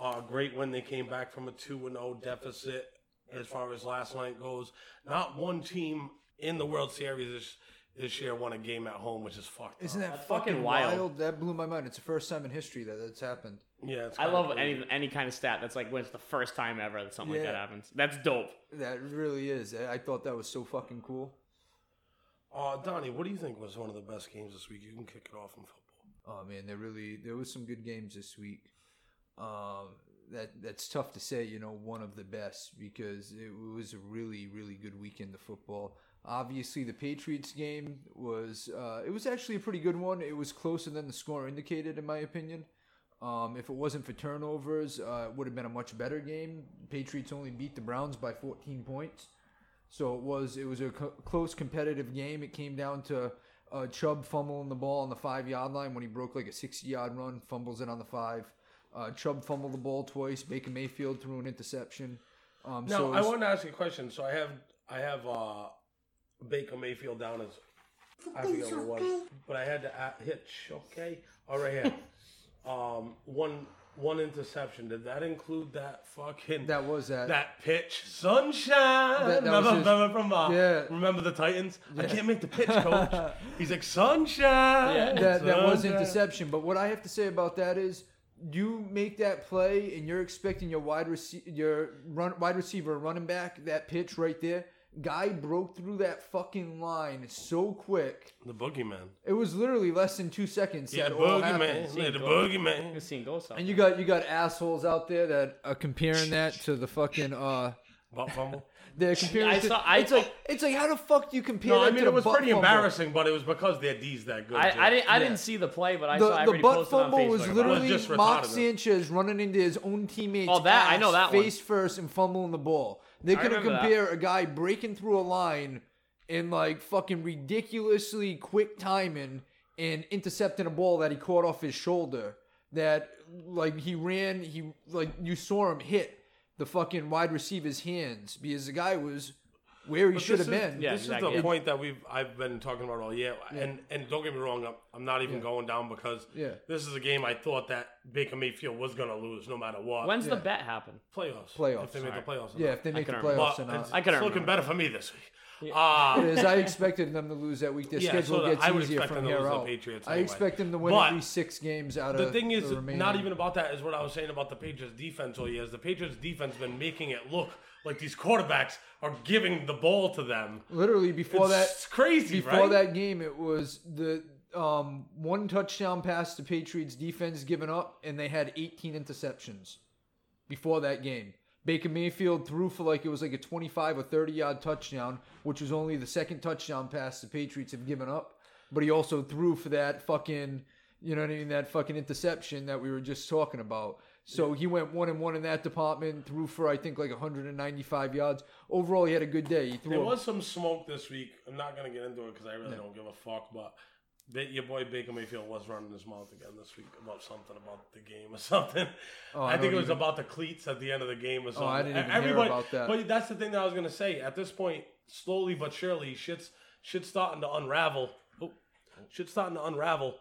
A: Uh, great win. They came back from a 2 0 deficit as far as last night goes. Not one team in the World Series this, this year won a game at home, which is fucked
C: Isn't
A: up.
C: that
B: That's
C: fucking
B: fucking
C: wild?
B: wild.
C: That blew my mind. It's the first time in history that that's happened.
A: Yeah, it's
B: I love
A: crazy.
B: any any kind of stat that's like when it's the first time ever that something like that happens. That's dope.
C: That really is. I I thought that was so fucking cool.
A: Uh, Donnie, what do you think was one of the best games this week? You can kick it off in football.
C: Oh man, there really there was some good games this week. Um, that that's tough to say. You know, one of the best because it was a really really good weekend of football. Obviously, the Patriots game was uh, it was actually a pretty good one. It was closer than the score indicated, in my opinion. Um, if it wasn't for turnovers, uh, it would have been a much better game. Patriots only beat the Browns by 14 points. So it was it was a co- close competitive game. It came down to uh, Chubb fumbling the ball on the five yard line when he broke like a 60 yard run, fumbles it on the five. Uh, Chubb fumbled the ball twice. Baker Mayfield threw an interception. Um,
A: Now,
C: so it
A: I
C: was-
A: want to ask you a question. So I have I have uh, Baker Mayfield down as I forget what it was, but I had to a- hit okay. All right, here. [LAUGHS] um, one one interception. Did that include that fucking
C: that was that.
A: that pitch? Sunshine.
C: That- that was
A: remember,
C: his-
A: remember from uh,
C: yeah.
A: remember the Titans? I can't make the pitch, [LAUGHS] coach. He's like sunshine.
C: that, that was
A: sunshine."
C: interception. But what I have to say about that is, you make that play and you're expecting your wide receiver, your run wide receiver, running back, that pitch right there. Guy broke through that fucking line so quick.
A: The boogeyman.
C: It was literally less than two seconds.
A: Yeah,
C: that
A: the
C: all happened.
A: boogeyman. Yeah, the boogeyman.
B: I've seen ghosts
C: And you got you got assholes out there that are comparing that to the fucking uh.
A: Butt fumble. [LAUGHS]
C: They're comparing.
B: I
C: it to-
B: saw- I-
C: it's like it's like how the fuck do you compare
A: No,
C: that
A: I mean
C: the
A: it was pretty
C: fumble?
A: embarrassing, but it was because their D's that good.
B: I. I didn't I
C: Yeah.
B: didn't see the play, but I
C: The,
B: saw
C: the
B: everybody
C: butt
B: posted on
C: fumble
B: Facebook.
C: was
B: about it.
C: literally
A: just
C: Mark. Sanchez running into his own teammates.
B: Oh, that- I know that one.
C: face first and fumbling the ball. They couldn't
B: remember that.
C: compare a guy breaking through a line in like fucking ridiculously quick timing and intercepting a ball that he caught off his shoulder. That like he ran, he like you saw him hit the fucking wide receiver's hands because the guy was where he should have been.
B: Yeah,
A: this
B: exactly.
A: is the point that we've I've been talking about all year, and and don't get me wrong, I'm, I'm not even
C: Yeah.
A: going down because
C: Yeah.
A: this is a game I thought that Baker Mayfield was going to lose no matter what.
B: When's the bet happen?
A: playoffs?
C: Playoffs.
A: If they make the playoffs.
C: Yeah, if they make the playoffs
A: but
C: or not.
A: it's,
B: I couldn't
A: it's looking better for me this week. Uh,
C: It is. I expected them to lose that week. Their
A: Yeah,
C: schedule
A: so
C: gets
A: I
C: easier from
A: them to
C: here
A: lose the
C: out.
A: Patriots
C: I expect them to win
A: But
C: at least six games out of
A: the thing is,
C: the
A: not even about that is what I was saying about the Patriots defense all year. Is the Patriots defense been making it look like these quarterbacks are giving the ball to them?
C: literally before
A: it's
C: that.
A: crazy,
C: Before
A: right?
C: that game, it was the um, one touchdown pass the Patriots defense given up, and they had 18 interceptions before that game. Baker Mayfield threw for like it was like a 25 or 30 yard touchdown, which was only the second touchdown pass the Patriots have given up. But he also threw for that fucking, you know what I mean, that fucking interception that we were just talking about. So he went one and one in that department, threw for I think like 195 yards. Overall, he had a good day. He threw
A: There
C: a-
A: was some smoke this week. I'm not gonna get into it because I really don't give a fuck. But that your boy Baker Mayfield was running his mouth again this week about something about the game or [LAUGHS] something.
C: Oh, I
A: I, think it was
C: even-
A: about the cleats at the end of the game or something.
C: Oh, I didn't even hear
A: Everybody-
C: about that.
A: But that's the thing that I was gonna say. At this point, slowly but surely, shit's shit's starting to unravel. Oh, shit's starting to unravel.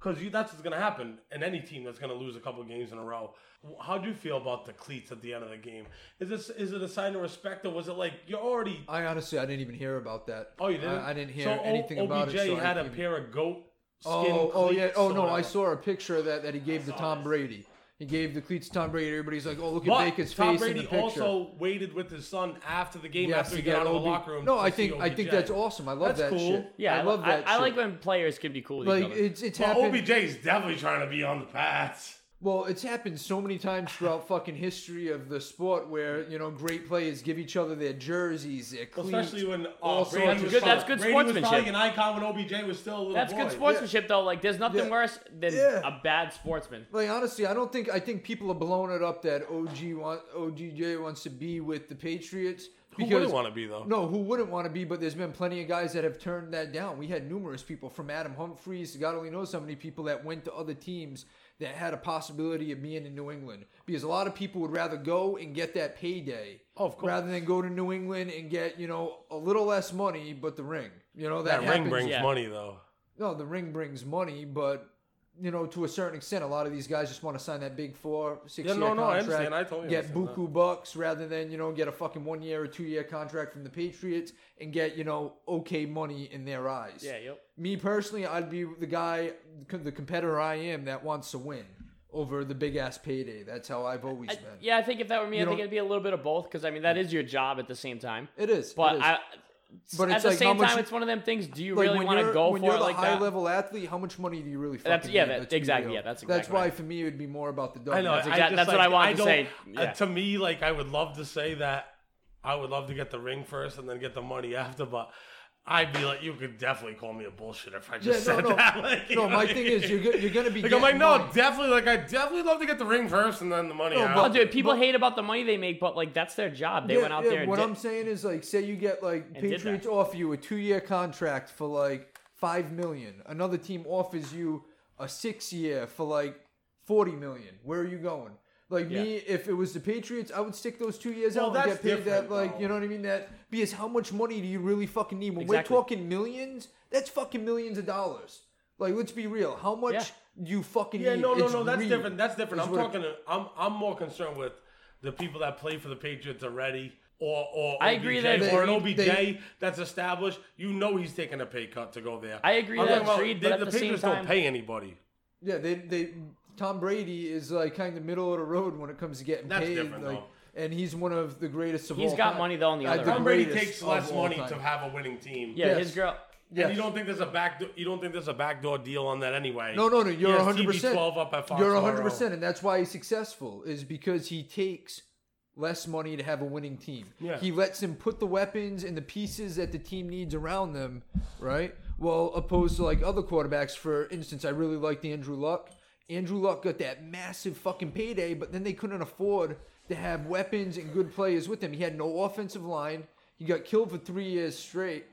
A: Because that's what's going to happen in any team that's going to lose a couple games in a row. How do you feel about the cleats at the end of the game? Is this is it a sign of respect or was it like you're already?
C: I honestly, I didn't even hear about that.
A: Oh, you didn't?
C: I, I didn't hear
A: so O-
C: anything
A: OBJ
C: about it. so I
A: had a
C: can't-
A: pair of goat oh, skin.
C: Oh, oh yeah. Oh no, I saw a picture of that that he gave to Tom. Brady. He gave the cleats to Tom Brady. Everybody's like, "Oh, look at
A: But
C: Baker's
A: Tom
C: face in
A: Brady
C: the picture."
A: also waited with his son after the game
C: Yes,
A: after he
C: to
A: got
C: get
A: out of
C: OB
A: the locker room.
C: No,
A: to
C: I
A: see
C: think I think
A: OBJ.
C: that's awesome. I love
A: That's
C: that
A: cool.
C: shit.
B: Yeah,
C: I love that.
B: I,
C: shit.
B: like when players can be cool with each
C: like
B: other.
C: it's it's
A: Well,
C: happened.
A: OBJ's definitely trying to be on the Pats.
C: Well, it's happened so many times throughout fucking history of the sport where you know great players give each other their jerseys, their cleats.
A: Especially when
C: all
A: uh,
C: sorts
A: Brady
C: of
A: was
C: shit.
A: probably-
B: That's good
A: Brady was
B: sportsmanship.
A: probably an icon when OBJ was still a little
B: That's
A: boy.
B: good sportsmanship, though. Like, there's nothing
C: Yeah.
B: worse than
C: Yeah.
B: a bad sportsman.
C: Like honestly, I don't think I think people are blowing it up that OG want OGJ wants to be with the Patriots.
A: Who wouldn't want to be though?
C: No, who wouldn't want to be? But there's been plenty of guys that have turned that down. We had numerous people from Adam Humphries. God only knows how many people that went to other teams that had a possibility of being in New England. Because a lot of people would rather go and get that payday,
A: Oh, of course.
C: rather than go to New England and get you know a little less money, but the ring. You know that,
A: That ring
C: happens.
A: brings
B: yeah.
A: money though.
C: No, the ring brings money, but you know, to a certain extent, a lot of these guys just want to sign that big four, six
A: Yeah,
C: year
A: no, no, I
C: contract.
A: I totally
C: get buku bucks rather than you know get a fucking one year or two year contract from the Patriots and get you know okay money in their eyes.
B: Yeah, yep.
C: Me personally, I'd be the guy, the competitor I am that wants to win over the big ass payday. That's how I've always
B: I,
C: been.
B: yeah, I think if that were me,
C: You
B: I think it'd be a little bit of both because I mean that is your job at the same time.
C: It is,
B: But
C: it is.
B: I,
C: But
B: at
C: it's
B: the
C: like
B: same
C: much-
B: time, it's one of them things. Do you
C: like
B: really want to go
C: when
B: for
C: you're
B: it
C: the
B: like
C: high
B: that?
C: level athlete, how much money do you really fucking
B: That's- yeah,
C: need?
B: that-
C: Let's
B: exactly, yeah, that's exactly.
C: that's why
B: right.
C: for me it would be more about the
A: I
C: W.
A: know.
B: That's
A: I
B: exact-
A: just,
B: that's
A: like,
B: what I wanted to
A: don't-
B: say.
A: uh, to me, like I would love to say that I would love to get the ring first and then get the money after, but I'd be like, you could definitely call me a bullshit if I just
C: Yeah, no,
A: said
C: no.
A: that. Like,
C: No, my
A: what
C: thing is you're go- you're gonna be
A: Like I'm like, no,
C: money.
A: definitely. Like I definitely love to get the ring first and then the money.
C: No,
A: after.
C: but-
B: Oh, dude, people hate about the money they make, but like that's their job. They
C: Yeah,
B: went out
C: yeah,
B: there. And
C: What
B: did,
C: I'm saying is, like, say you get like Patriots offer you a two year contract for like five million. Another team offers you a six year for like forty million. Where are you going? Like me, if it was the Patriots, I would stick those two years
A: Well,
C: out and get paid that. Like,
A: though.
C: you know what I mean? That because how much money do you really fucking need? When
B: Exactly.
C: we're talking millions, that's fucking millions of dollars. Like, let's be real. How much
B: Yeah.
C: do you fucking
A: Yeah,
C: need?
A: no, no,
C: It's
A: no. That's
C: greed.
A: different. That's different.
C: is
A: I'm talking. To, I'm I'm more concerned with the people that play for the Patriots already, or or
B: I
A: OBJ,
B: agree that-
A: or an OBJ
C: they-
A: that's established. You know he's taking a pay cut to go there.
B: I agree
A: I'm
B: that's
A: talking about
B: greed,
A: they-
B: but at
A: the,
B: the same
A: Patriots
B: time-
A: don't pay anybody.
C: Yeah, they they Tom Brady is like kind of middle of the road when it comes to getting
A: That's
C: paid.
A: different,
C: like,
A: though.
C: and he's one of the greatest of
B: He's
C: all
B: got
C: time.
B: money, though, on the
C: Uh,
B: other
C: the
B: end.
A: Tom Brady
C: greatest
A: takes
C: of
A: less
C: all
A: money
C: time.
A: to have a winning team.
B: yeah,
C: Yes.
B: his girl.
C: Yes.
A: And you don't think there's a back? You don't think there's a backdoor deal on that anyway?
C: No, no, no. You're 100. percent
A: TB12 up at
C: Fox
A: You're
C: 100, percent and that's why he's successful. Is because he takes less money to have a winning team.
A: Yeah.
C: He lets them put the weapons and the pieces that the team needs around them, right? Well, opposed to like other quarterbacks. For instance, I really liked Andrew Luck. Andrew Luck got that massive fucking payday, but then they couldn't afford to have weapons and good players with him. He had no offensive line. He got killed for three years straight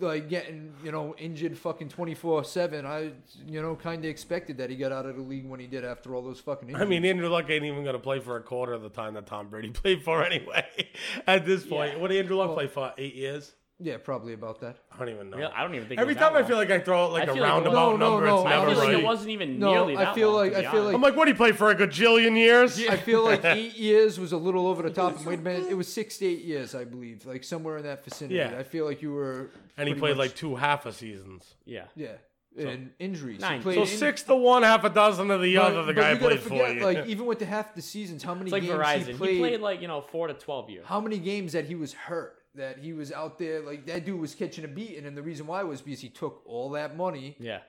C: like getting you know injured fucking 24-7 i you know kind of expected that he got out of the league when he did after all those fucking injuries.
A: I mean, Andrew Luck ain't even going to play for a quarter of the time that Tom Brady [LAUGHS] played for anyway. [LAUGHS] At this point,
B: Yeah.
A: what did Andrew Luck play for? Eight years?
C: Yeah probably about that
A: I don't even know.
B: Real- I don't even think. it
A: Every
B: was that
A: time I
B: long.
A: feel like I throw out like
B: I
A: a
B: feel like it
A: roundabout
C: was- No, no,
A: number,
C: no,
A: it's
C: I
A: never
B: I feel like
A: right.
B: it wasn't even
C: No,
B: nearly
C: I
B: that
C: feel
B: long,
C: like-
B: to be
C: I feel
B: honest.
C: like-
A: I'm like, what? He played for a gajillion years?
C: i feel like [LAUGHS] eight years was a little over the top it might have been it was six to eight years i believe like somewhere in that vicinity
A: Yeah.
C: i feel like you were
A: and he
C: pretty
A: played
C: much-
A: like two half a seasons.
B: yeah.
C: yeah and injuries
B: Nine.
C: he played
A: So
C: in-
A: six to one, half a dozen of the
C: but-
A: other. The
C: but
A: guy
C: you gotta
A: played
C: forget,
A: for you.
C: like [LAUGHS] even with the half the seasons how many
B: It's like
C: games
B: Verizon.
C: he
B: He
C: played,
B: played, like you know four to twelve years.
C: how many games that he was hurt that he was out there like that dude was catching a beat and the reason why was because he took all that money
B: Yeah.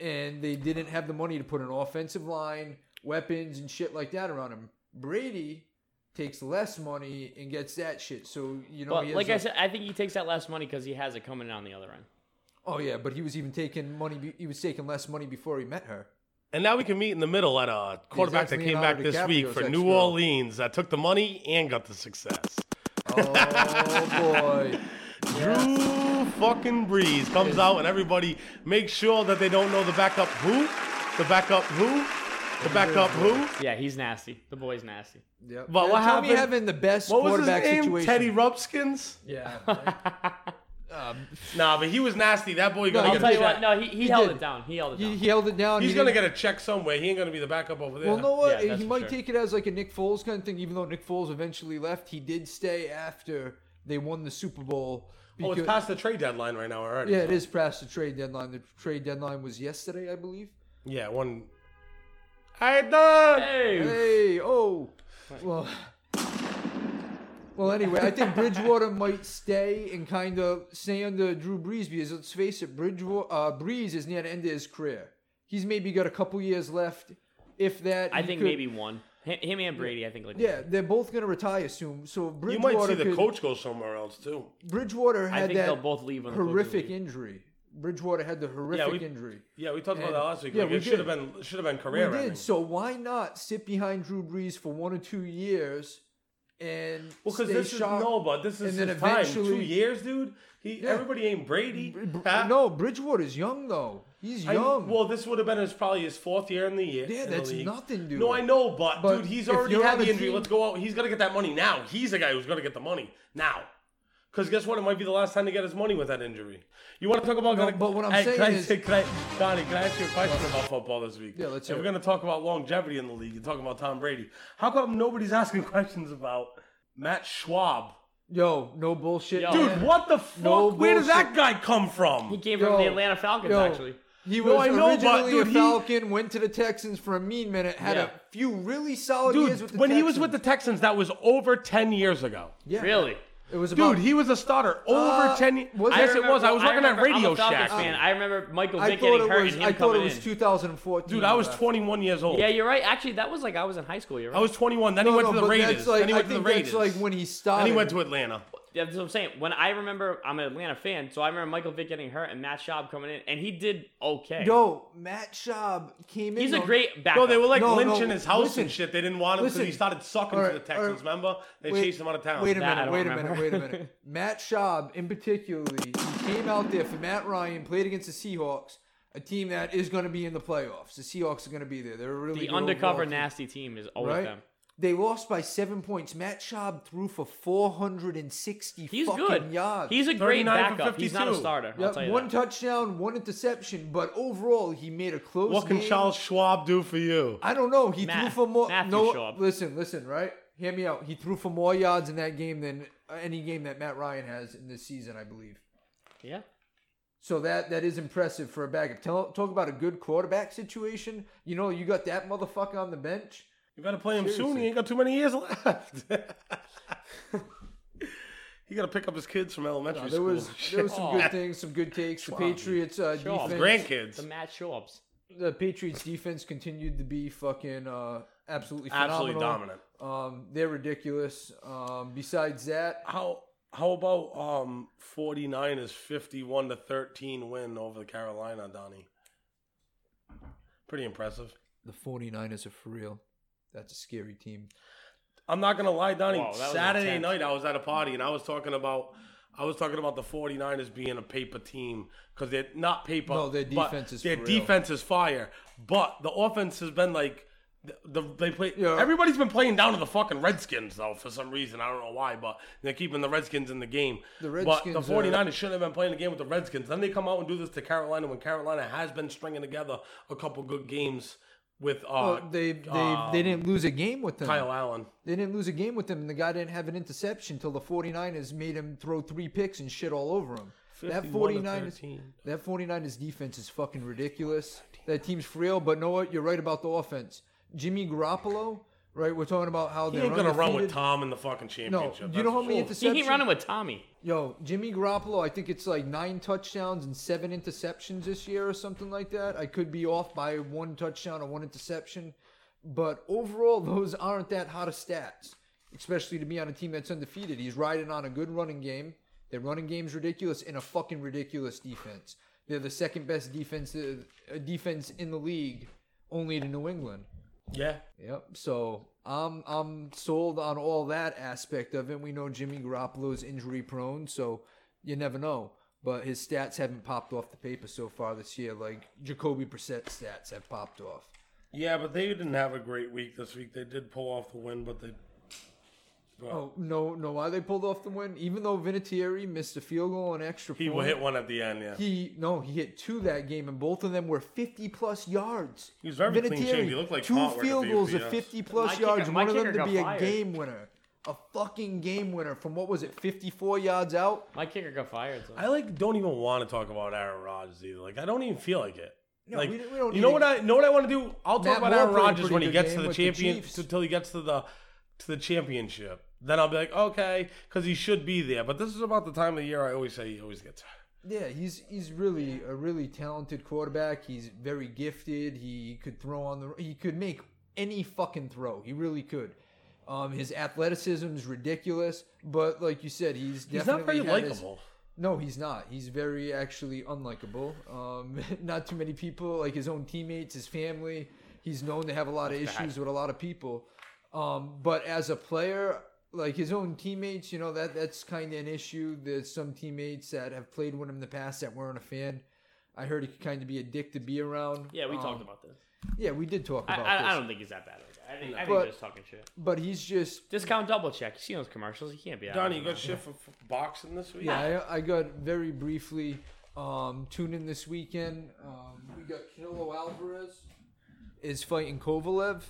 C: and they didn't have the money to put an offensive line, weapons, and shit like that around him. Brady takes less money and gets that shit. So you know,
B: But
C: he has
B: like
C: a-
B: I said, I think he takes that less money because he has it coming in on the other end.
C: oh yeah, but he was even taking money. He was taking less money before he met her.
A: and now we can meet in the middle at a quarterback
C: that's
A: that came back
C: Leonardo
A: this week
C: DiCaprio's
A: for New
C: ex-girl.
A: Orleans that took the money and got the success.
C: Oh boy,
A: Drew fucking Brees comes out and everybody makes sure that they don't know the backup who, the backup who, the backup who.
B: Yeah, he's nasty. The boy's nasty.
C: Yep.
A: But
C: Yeah,
A: what
C: Tommy
A: happened-
C: having the best
A: What was his
C: quarterback
A: name?
C: situation.
A: Teddy Rupskins.
C: Yeah. [LAUGHS] um,
A: Nah, but he was nasty. That boy
C: No,
A: gonna
B: I'll
A: get
B: tell
A: a
B: you
A: check.
B: what. No, he, he,
C: He
B: held
C: did.
B: it down. He held it down.
C: he held it down.
A: He's
C: He
A: gonna
C: didn't-
A: get a check somewhere. He ain't gonna be the backup over there.
C: Well, know what?
B: Yeah, that's
C: he
B: for
C: might
B: sure.
C: take it as like a Nick Foles kind of thing. Even though Nick Foles eventually left, he did stay after they won the Super Bowl.
A: oh, it's
C: because-
A: past the trade deadline right now already.
C: Yeah, it is past the trade deadline. The trade deadline was yesterday, I believe.
A: Yeah, one. I done.
B: Hey.
C: Hey, oh, well, well. Anyway, I think Bridgewater might stay and kind of stay under Drew Brees because let's face it, Bridgewater uh, Brees is near the end of his career. He's maybe got a couple years left, if that.
B: I think
C: could-
B: maybe one. Him, him and Brady, I think. Like
C: Yeah, they're both gonna retire soon. So Bridgewater
A: You
C: Bridgewater
A: might see the
C: could-
A: coach go somewhere else too.
C: Bridgewater
B: I
C: had
B: think
C: that
B: they'll both leave when the
C: horrific
B: leave.
C: injury. Bridgewater had the horrific
A: we-
C: injury.
A: Yeah, we talked about that last week.
C: yeah,
A: like,
C: we
A: it should have been should have been career.
C: We
A: career
C: did.
A: ending.
C: So why not sit behind Drew Brees for one or two years and
A: Well, because
C: stay
A: this is
C: sharp?
A: no, but this is
C: and then
A: his time. Two years, dude. He
C: Yeah.
A: everybody ain't Brady.
C: Br-
A: Pat.
C: No, Bridgewater's young though. He's
A: I-
C: young.
A: well, this would have been his probably his fourth year in the year.
C: Yeah, that's nothing, dude.
A: No, I know, but,
C: But
A: dude, he's already had the injury.
C: team-
A: Let's go out. He's gonna get that money now. He's the guy who's gonna get the money now. Because guess what? It might be the last time to get his money with that injury. You want to talk about?
C: No,
A: gonna-
C: but what I'm
A: Hey,
C: saying
A: can I,
C: is-
A: say- can I, Donnie, can I ask you a question about football this week?
C: Yeah, let's
A: If
C: hear
A: we're gonna talk about longevity in the league and talk about Tom Brady, how come nobody's asking [LAUGHS] questions about Matt Schaub?
C: Yo, no bullshit.
B: Yo.
A: Dude,
C: man.
A: what the fuck?
C: No
A: Where does that guy come from?
B: He came
C: Yo,
B: from the Atlanta Falcons,
C: yo,
B: actually.
C: He
A: No, I know, but,
C: originally
A: dude,
C: a
A: he-
C: went to the Texans for a mean minute, had
B: Yeah.
C: a few really solid years with the
A: Dude,
C: the
A: when he was with the Texans, that was over 10 years ago.
C: yeah,
B: Really?
C: It was about
A: Dude, he was a starter over
C: Uh,
A: 10 years.
C: was
A: Yes,
C: it?
A: it was. I was working at
B: remember-
A: Radio
B: I'm a Falcons
A: Shack.
B: fan. I remember Michael
C: I
B: Vick
C: thought
B: getting
C: it
B: hurt
C: was.
B: and him
C: I thought it was
B: in.
C: 2014.
A: Dude, I was 21 years old.
B: Yeah, you're right. Actually, that was like I was in high school. You're right.
A: I was 21. Then he went
C: no,
A: to the
C: but
A: Raiders.
C: Like,
A: then he
C: I
A: went to the
C: think
A: Raiders.
C: that's like when he started.
A: then he went to Atlanta.
B: Yeah, That's what I'm saying. When I remember, I'm an Atlanta fan, so I remember Michael Vick getting hurt and Matt Schaub coming in, and he did okay.
C: Yo, Matt Schaub came in.
B: He's a
C: though-
B: great backup.
A: No, they were like
C: No,
A: lynching
C: no,
A: his house
C: listen.
A: and shit. They didn't want him because he
C: Listen.
A: started sucking
C: All
A: for the Texans,
C: all right.
A: remember? They
C: Wait-
A: chased him out of town.
C: Wait a
B: That I
C: minute,
B: don't
C: wait a
B: remember.
C: minute, wait a minute. [LAUGHS] Matt Schaub, in particularly, he came out there for Matt Ryan, played against the Seahawks, a team that is going to be in the playoffs. The Seahawks are going to be there. They're a really
B: the
C: good
B: undercover
C: overall team,
B: nasty team is always
C: right?
B: them.
C: They lost by seven points. Matt Schaub threw for 460
B: He's
C: fucking
B: good.
C: yards.
B: He's a great
A: 39 for
B: backup. He's not a
A: 52.
B: starter. I'll tell you
C: one
B: that.
C: touchdown, one interception, but overall he made a close
A: What can
C: game.
A: Charles Schwab do for you?
C: I don't know. He
B: Matt-
C: threw for more.
B: Matthew
C: no,
B: Schaub.
C: listen, listen, right? Hear me out. He threw for more yards in that game than uh, any game that Matt Ryan has in this season, I believe.
B: Yeah.
C: So that that is impressive for a backup. Tell, talk about a good quarterback situation. You know, you got that motherfucker on the bench.
A: You better play him soon. He ain't got too many years left. [LAUGHS] he got to pick up his kids from elementary
C: No, there
A: school.
C: was there was some good [LAUGHS] things, some good takes. The Patriots uh,
B: Schwab.
C: defense,
A: grandkids.
B: The Matt Schaubs.
C: the Patriots defense continued to be fucking uh, absolutely phenomenal.
A: Absolutely dominant.
C: Um, they're ridiculous. Um, besides that,
A: How how about um 49ers 51 to 13 win over the Carolina, Donnie? Pretty impressive.
C: the 49ers are for real. That's a scary team.
A: I'm not gonna lie, Donnie.
B: Whoa, that was
A: Saturday
B: intense.
A: night I was at a party and I was talking about I was talking about the 49ers being a paper team because they're not paper.
C: No, their
A: but
C: defense is
A: their
C: for real.
A: defense is fire. But the offense has been like the, the they play.
C: Yeah.
A: Everybody's been playing down to the fucking Redskins though for some reason. I don't know why, but they're keeping the Redskins in the game.
C: The Redskins,
A: but the 49ers shouldn't have been playing the game with the Redskins. Then they come out and do this to Carolina when Carolina has been stringing together a couple good games with uh,
C: Well, they they
A: um,
C: they didn't lose a game with them.
A: Kyle Allen.
C: They didn't lose a game with him, and the guy didn't have an interception until the 49ers made him throw three picks and shit all over him. That
A: 51 to
C: 49ers, that 49ers defense is fucking ridiculous. That team's frail, but know what? You're right about the offense. Jimmy Garoppolo, right? We're talking about how
A: He
C: they're
A: ain't gonna run with
C: undefeated.
A: Tom in the fucking
C: No,
A: championship.
C: you know how many
A: That's-
B: He
C: interceptions?
B: ain't running with Tommy.
C: Yo, Jimmy Garoppolo, I think it's like nine touchdowns and seven interceptions this year or something like that. I could be off by one touchdown or one interception. But overall, [LAUGHS] those aren't that hot of stats, especially to be on a team that's undefeated. He's riding on a good running game. Their running game's ridiculous and a fucking ridiculous defense. They're the second best defense uh, defense in the league, only to New England.
A: Yeah.
C: Yep. So I'm I'm sold on all that aspect of it. We know Jimmy Garoppolo is injury prone, so you never know. But his stats haven't popped off the paper so far this year. Like Jacoby Brissett stats have popped off.
A: Yeah, but they didn't have a great week this week. They did pull off the win, but they. But
C: Oh no, no! Why they pulled off the win? Even though Vinatieri missed a field goal and extra
A: He
C: point,
A: will hit one at the end, yeah.
C: He no, he hit two that game, and both of them were fifty plus yards.
A: He was very clean shaven. He looked like
C: two field goals of fifty plus
B: kicker-
C: yards.
B: my
C: One of them to
B: got
C: be a
B: fired.
C: game winner, a fucking game winner from what was it, fifty four yards out?
B: My kicker got fired. So.
A: I like don't even want to talk about Aaron Rodgers either. Like I don't even feel like it.
C: No,
A: like
C: we don't- we don't
A: you know what I know what I want to do? I'll
C: Matt
A: talk about
C: Moore
A: Aaron Rodgers when he gets to the
C: with the
A: champion until he gets to the to the championship. Then I'll be like, okay, because he should be there. But this is about the time of the year I always say he always gets hurt.
C: Yeah, he's he's really a really talented quarterback. He's very gifted. He could throw on the. He could make any fucking throw. He really could. Um, his athleticism is ridiculous, but like you said, he's
A: He's not very likable.
C: No, he's not. He's very actually unlikable. Um, [LAUGHS] not too many people, like his own teammates, his family. He's known to have a lot of issues with a lot of people. Um, but as a player, like his own teammates, you know that that's kind of an issue. There's some teammates that have played with him in the past that weren't a fan. I heard he could kind of be a dick to be around.
B: yeah, we
C: Um,
B: talked about this.
C: Yeah, we did talk about
B: I,
C: this.
B: I don't think he's that bad. of a guy. I think, I think
C: But-
B: he's just talking shit.
C: but he's just
B: Discount double check. You see those commercials? He can't be. that
A: Donnie,
B: bad
A: you
B: of
A: got shit for, for boxing this week?
C: Yeah, I, I got very briefly um, tuned in this weekend. Um, we got Canelo Alvarez is fighting Kovalev,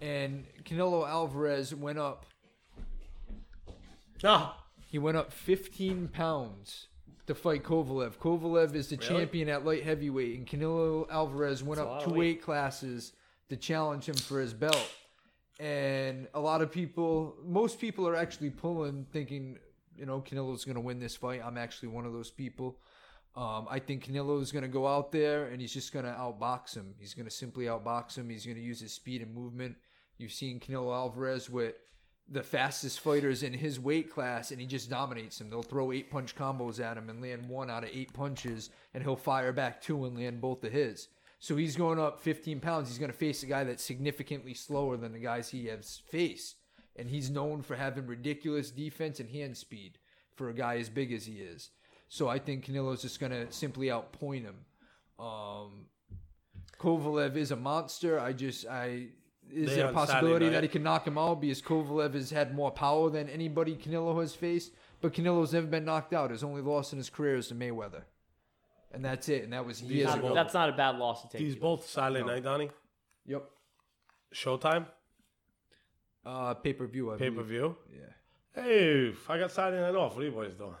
C: and Canelo Alvarez went up.
A: Ah,
C: He went up 15 pounds to fight Kovalev. Kovalev is the
A: Really?
C: champion at light heavyweight, and Canelo Alvarez went
B: That's a
C: up
B: lot
C: two
B: weight.
C: weight classes to challenge him for his belt. And a lot of people, most people are actually pulling, thinking, you know, Canelo's going to win this fight. I'm actually one of those people. Um, I think Canelo is going to go out there and he's just going to outbox him. He's going to simply outbox him. He's going to use his speed and movement. You've seen Canelo Alvarez with the fastest fighters in his weight class, and he just dominates them. They'll throw eight punch combos at him and land one out of eight punches, and he'll fire back two and land both of his. So he's going up 15 pounds. He's going to face a guy that's significantly slower than the guys he has faced. And he's known for having ridiculous defense and hand speed for a guy as big as he is. So I think Canelo's just going to simply outpoint him. Um, Kovalev is a monster. I just, I, is
A: They
C: there a
A: on
C: possibility
A: night.
C: that he can knock him out because Kovalev has had more power than anybody Canelo has faced? But Canelo's never been knocked out. His only loss in his career is to Mayweather. And that's it. And that was years
B: Not-
C: ago.
B: that's not a bad loss to take.
A: these
B: either.
A: both Saturday
C: No.
A: night, Donnie.
C: Yep.
A: Showtime,
C: Uh, pay per view.
A: pay per view.
C: Yeah.
A: Hey, I got Saturday night off. What are you boys doing?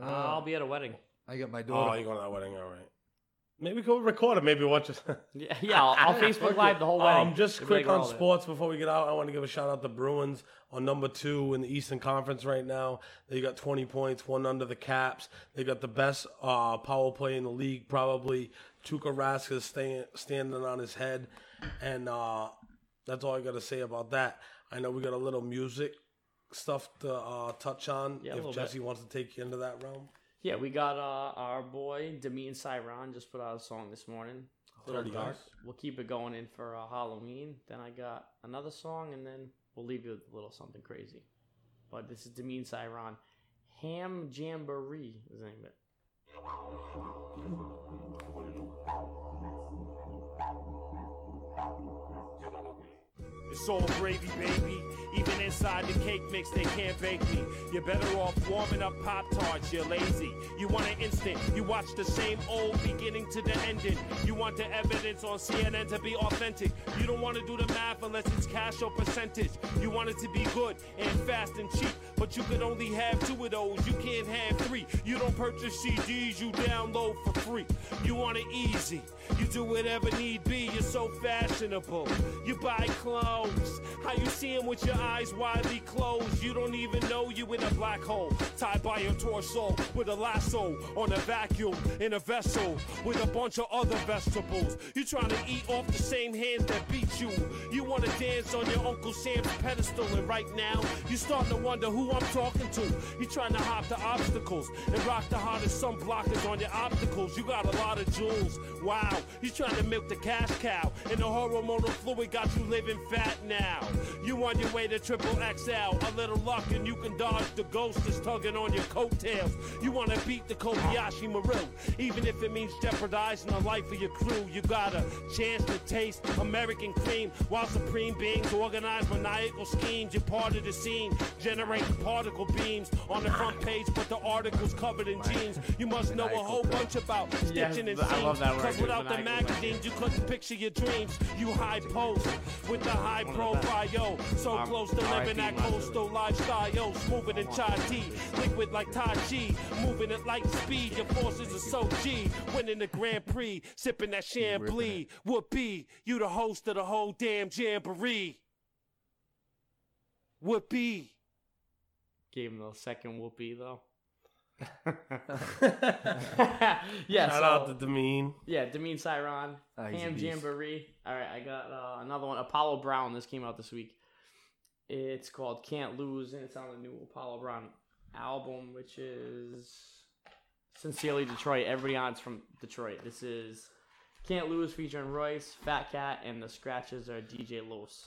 C: Uh,
B: I'll be at a wedding.
C: I got my door.
A: Oh,
C: daughter.
A: you're going to that wedding, all right. Maybe go record it. Maybe watch it. [LAUGHS]
B: Yeah, yeah. I'll, I'll [LAUGHS] Facebook Live the whole wedding.
A: Um, just quick on sports before we get out. I want to give a shout out to Bruins on number two in the Eastern Conference right now. They got 20 points, one under the Caps. They got the best uh, power play in the league, probably. Tuukka Rask is staying, standing on his head, and uh, that's all I got to say about that. I know we got a little music stuff to uh, touch on.
B: Yeah,
A: if Jesse
B: bit.
A: wants to take you into that realm,
B: Yeah, we got uh, our boy Demi and Cyron just put out a song this morning. Little
A: 30
B: dark.
A: guys.
B: We'll keep it going in for uh, Halloween. Then I got another song, and then we'll leave you with a little something crazy. But this is Demi and Cyron. Ham Jamboree is the name of it. [LAUGHS]
G: It's all gravy, baby. Even inside the cake mix, they can't bake me. You're better off warming up Pop Tarts, you're lazy. You want an instant, you watch the same old beginning to the ending. You want the evidence on CNN to be authentic. You don't want to do the math unless it's cash or percentage. You want it to be good and fast and cheap, but you could only have two of those. You can't have three. You don't purchase CDs, you download for free. You want it easy. You do whatever need be. You're so fashionable. You buy clothes. How you see 'em with your eyes widely closed? You don't even know you in a black hole. Tied by your torso with a lasso on a vacuum in a vessel with a bunch of other vegetables. You trying to eat off the same hands that beat you. You want to dance on your Uncle Sam's pedestal, and right now you starting to wonder who I'm talking to. You trying to hop the obstacles and rock the hardest sun blockers on your obstacles. You got a lot of jewels. Wow, you trying to milk the cash cow, and the hormonal fluid got you living fat. What now? You on your way to triple XL, a little luck and you can dodge the ghost that's tugging on your coattails. You wanna beat the Kobayashi Maru, even if it means jeopardizing the life of your crew. You got a chance to taste American cream while supreme beings organize maniacal schemes. You're part of the scene, generating particle beams on the front page, but the article's covered in jeans. You must know a whole bunch about
B: Yes,
G: stitching and seams,
B: love that word,
G: cause without the magazines, you couldn't picture your dreams. You high post with the high
B: One of the best.
G: profile, yo. So
B: Um,
G: close to living
B: R.I.P.
G: that
B: Master.
G: coastal lifestyle, yo. Smoother than chai tea, liquid like Tai Chi, moving at light speed. Your forces are so G, winning the Grand Prix, sipping that Chambly. Would be you the host of the whole damn jamboree? Would be.
B: Gave him the second whoopee though. [LAUGHS] yeah,
A: Shout
B: so,
A: out to Demean.
B: yeah, Demean Cyron,
C: Ah, he's
B: Ham. Jamboree. All right, I got uh, another one. Apollo Brown. This came out this week. It's called "Can't Lose" and it's on the new Apollo Brown album, which is Sincerely Detroit. Everybody on it's from Detroit. This is "Can't Lose" featuring Royce, Fat Cat, and the scratches are DJ Los.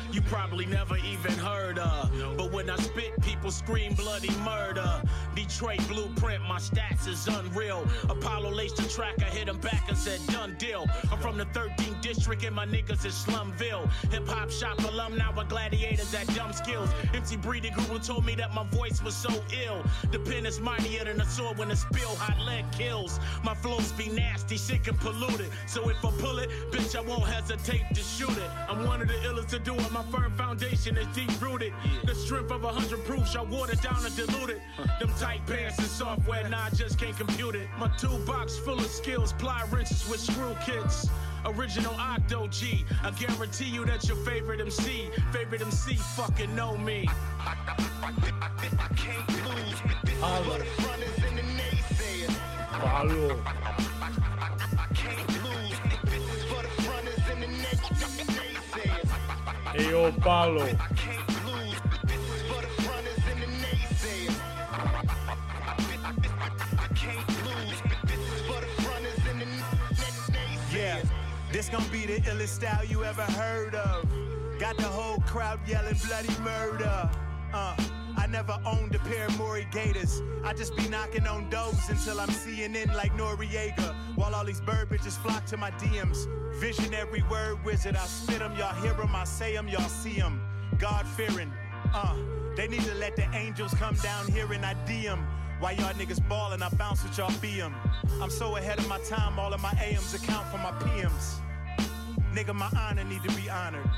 H: you probably never even heard of. But when I spit, people scream bloody murder. Detroit blueprint, my stats is unreal. Apollo laced the track, I hit him back and said, done deal. I'm from the 13th district and my niggas is Slumville. Hip hop shop alum, now a gladiators at dumb skills. Empty Breeder Guru told me that my voice was so ill. The pen is mightier than a sword when a spill hot lead kills. My flows be nasty, sick and polluted. So if I pull it, bitch, I won't hesitate to shoot it. I'm one of the illest to do it. My firm foundation is deep rooted. The strength of a hundred proofs, I water down and dilute it. Them tight pants and software, nah, I just can't compute it. My toolbox full of skills, ply wrenches with screw kits. Original Octo G. I guarantee you that your favorite MC, favorite MC fucking know me.
A: Paulo. Hey, Paulo.
H: Yeah, this gonna be the illest style you ever heard of. Got the whole crowd yelling bloody murder. Uh, never owned a pair of Mauri Gators. I just be knocking on doors until I'm seeing in like Noriega. While all these bird bitches flock to my DMs. Visionary word wizard, I spit them, y'all hear them, I say them, y'all see them. God fearing, uh, they need to let the angels come down here and I DM. Why y'all niggas ballin', I bounce with y'all BM. I'm so ahead of my time, all of my AMs account for my PMs. Nigga, my honor need to be honored.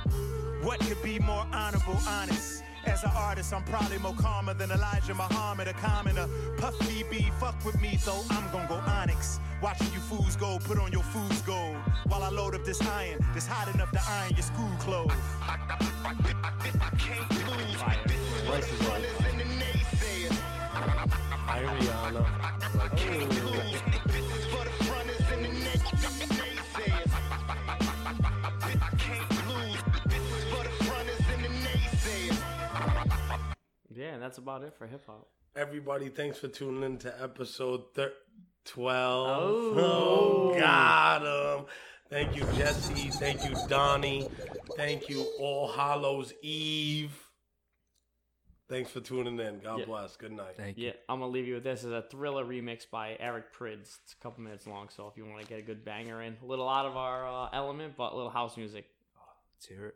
H: What could be more honorable, honest? As an artist, I'm probably more calmer than Elijah Muhammad, a commoner. Puff me, be fuck with me, so I'm gonna go onyx. Watching you fools go, put on your fool's gold. While I load up this iron, that's hot enough to iron your school clothes.
B: i Royce is always fire.
A: Hi, Rihanna.
B: Yeah, and that's about it for hip hop.
A: Everybody, thanks for tuning in to episode thir- 12.
B: Oh.
A: oh, got him. Thank you, Jesse. Thank you, Donnie. Thank you, All Hallows Eve. Thanks for tuning in. God
B: Yeah.
A: bless. Good night.
C: Thank you.
B: Yeah, I'm gonna leave you with this. It's a Thriller remix by Eric Prydz. It's a couple minutes long, so if you want to get a good banger in, a little out of our uh, element, but a little house music.
C: Let's hear it.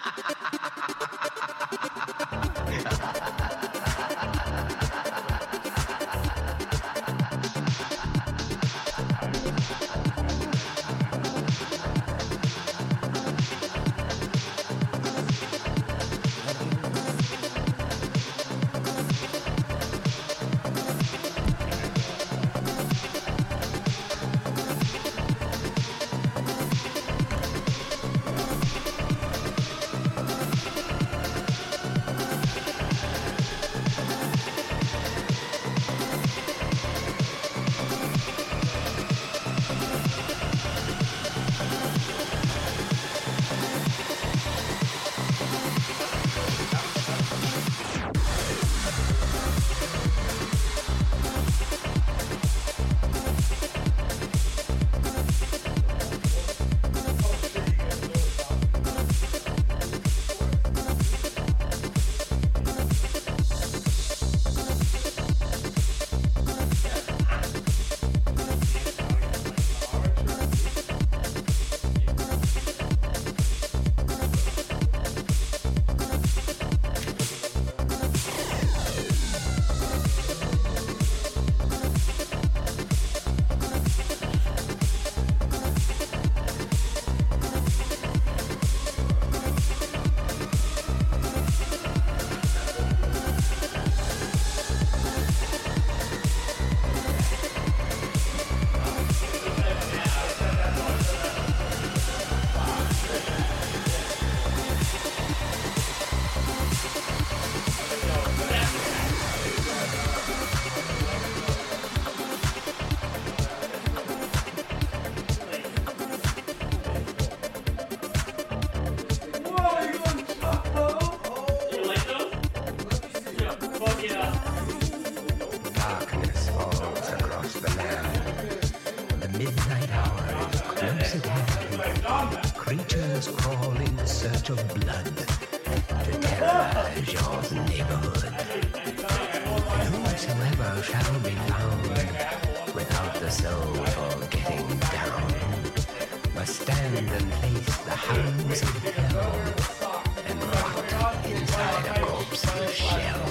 C: hell and rot inside a corpse's shell.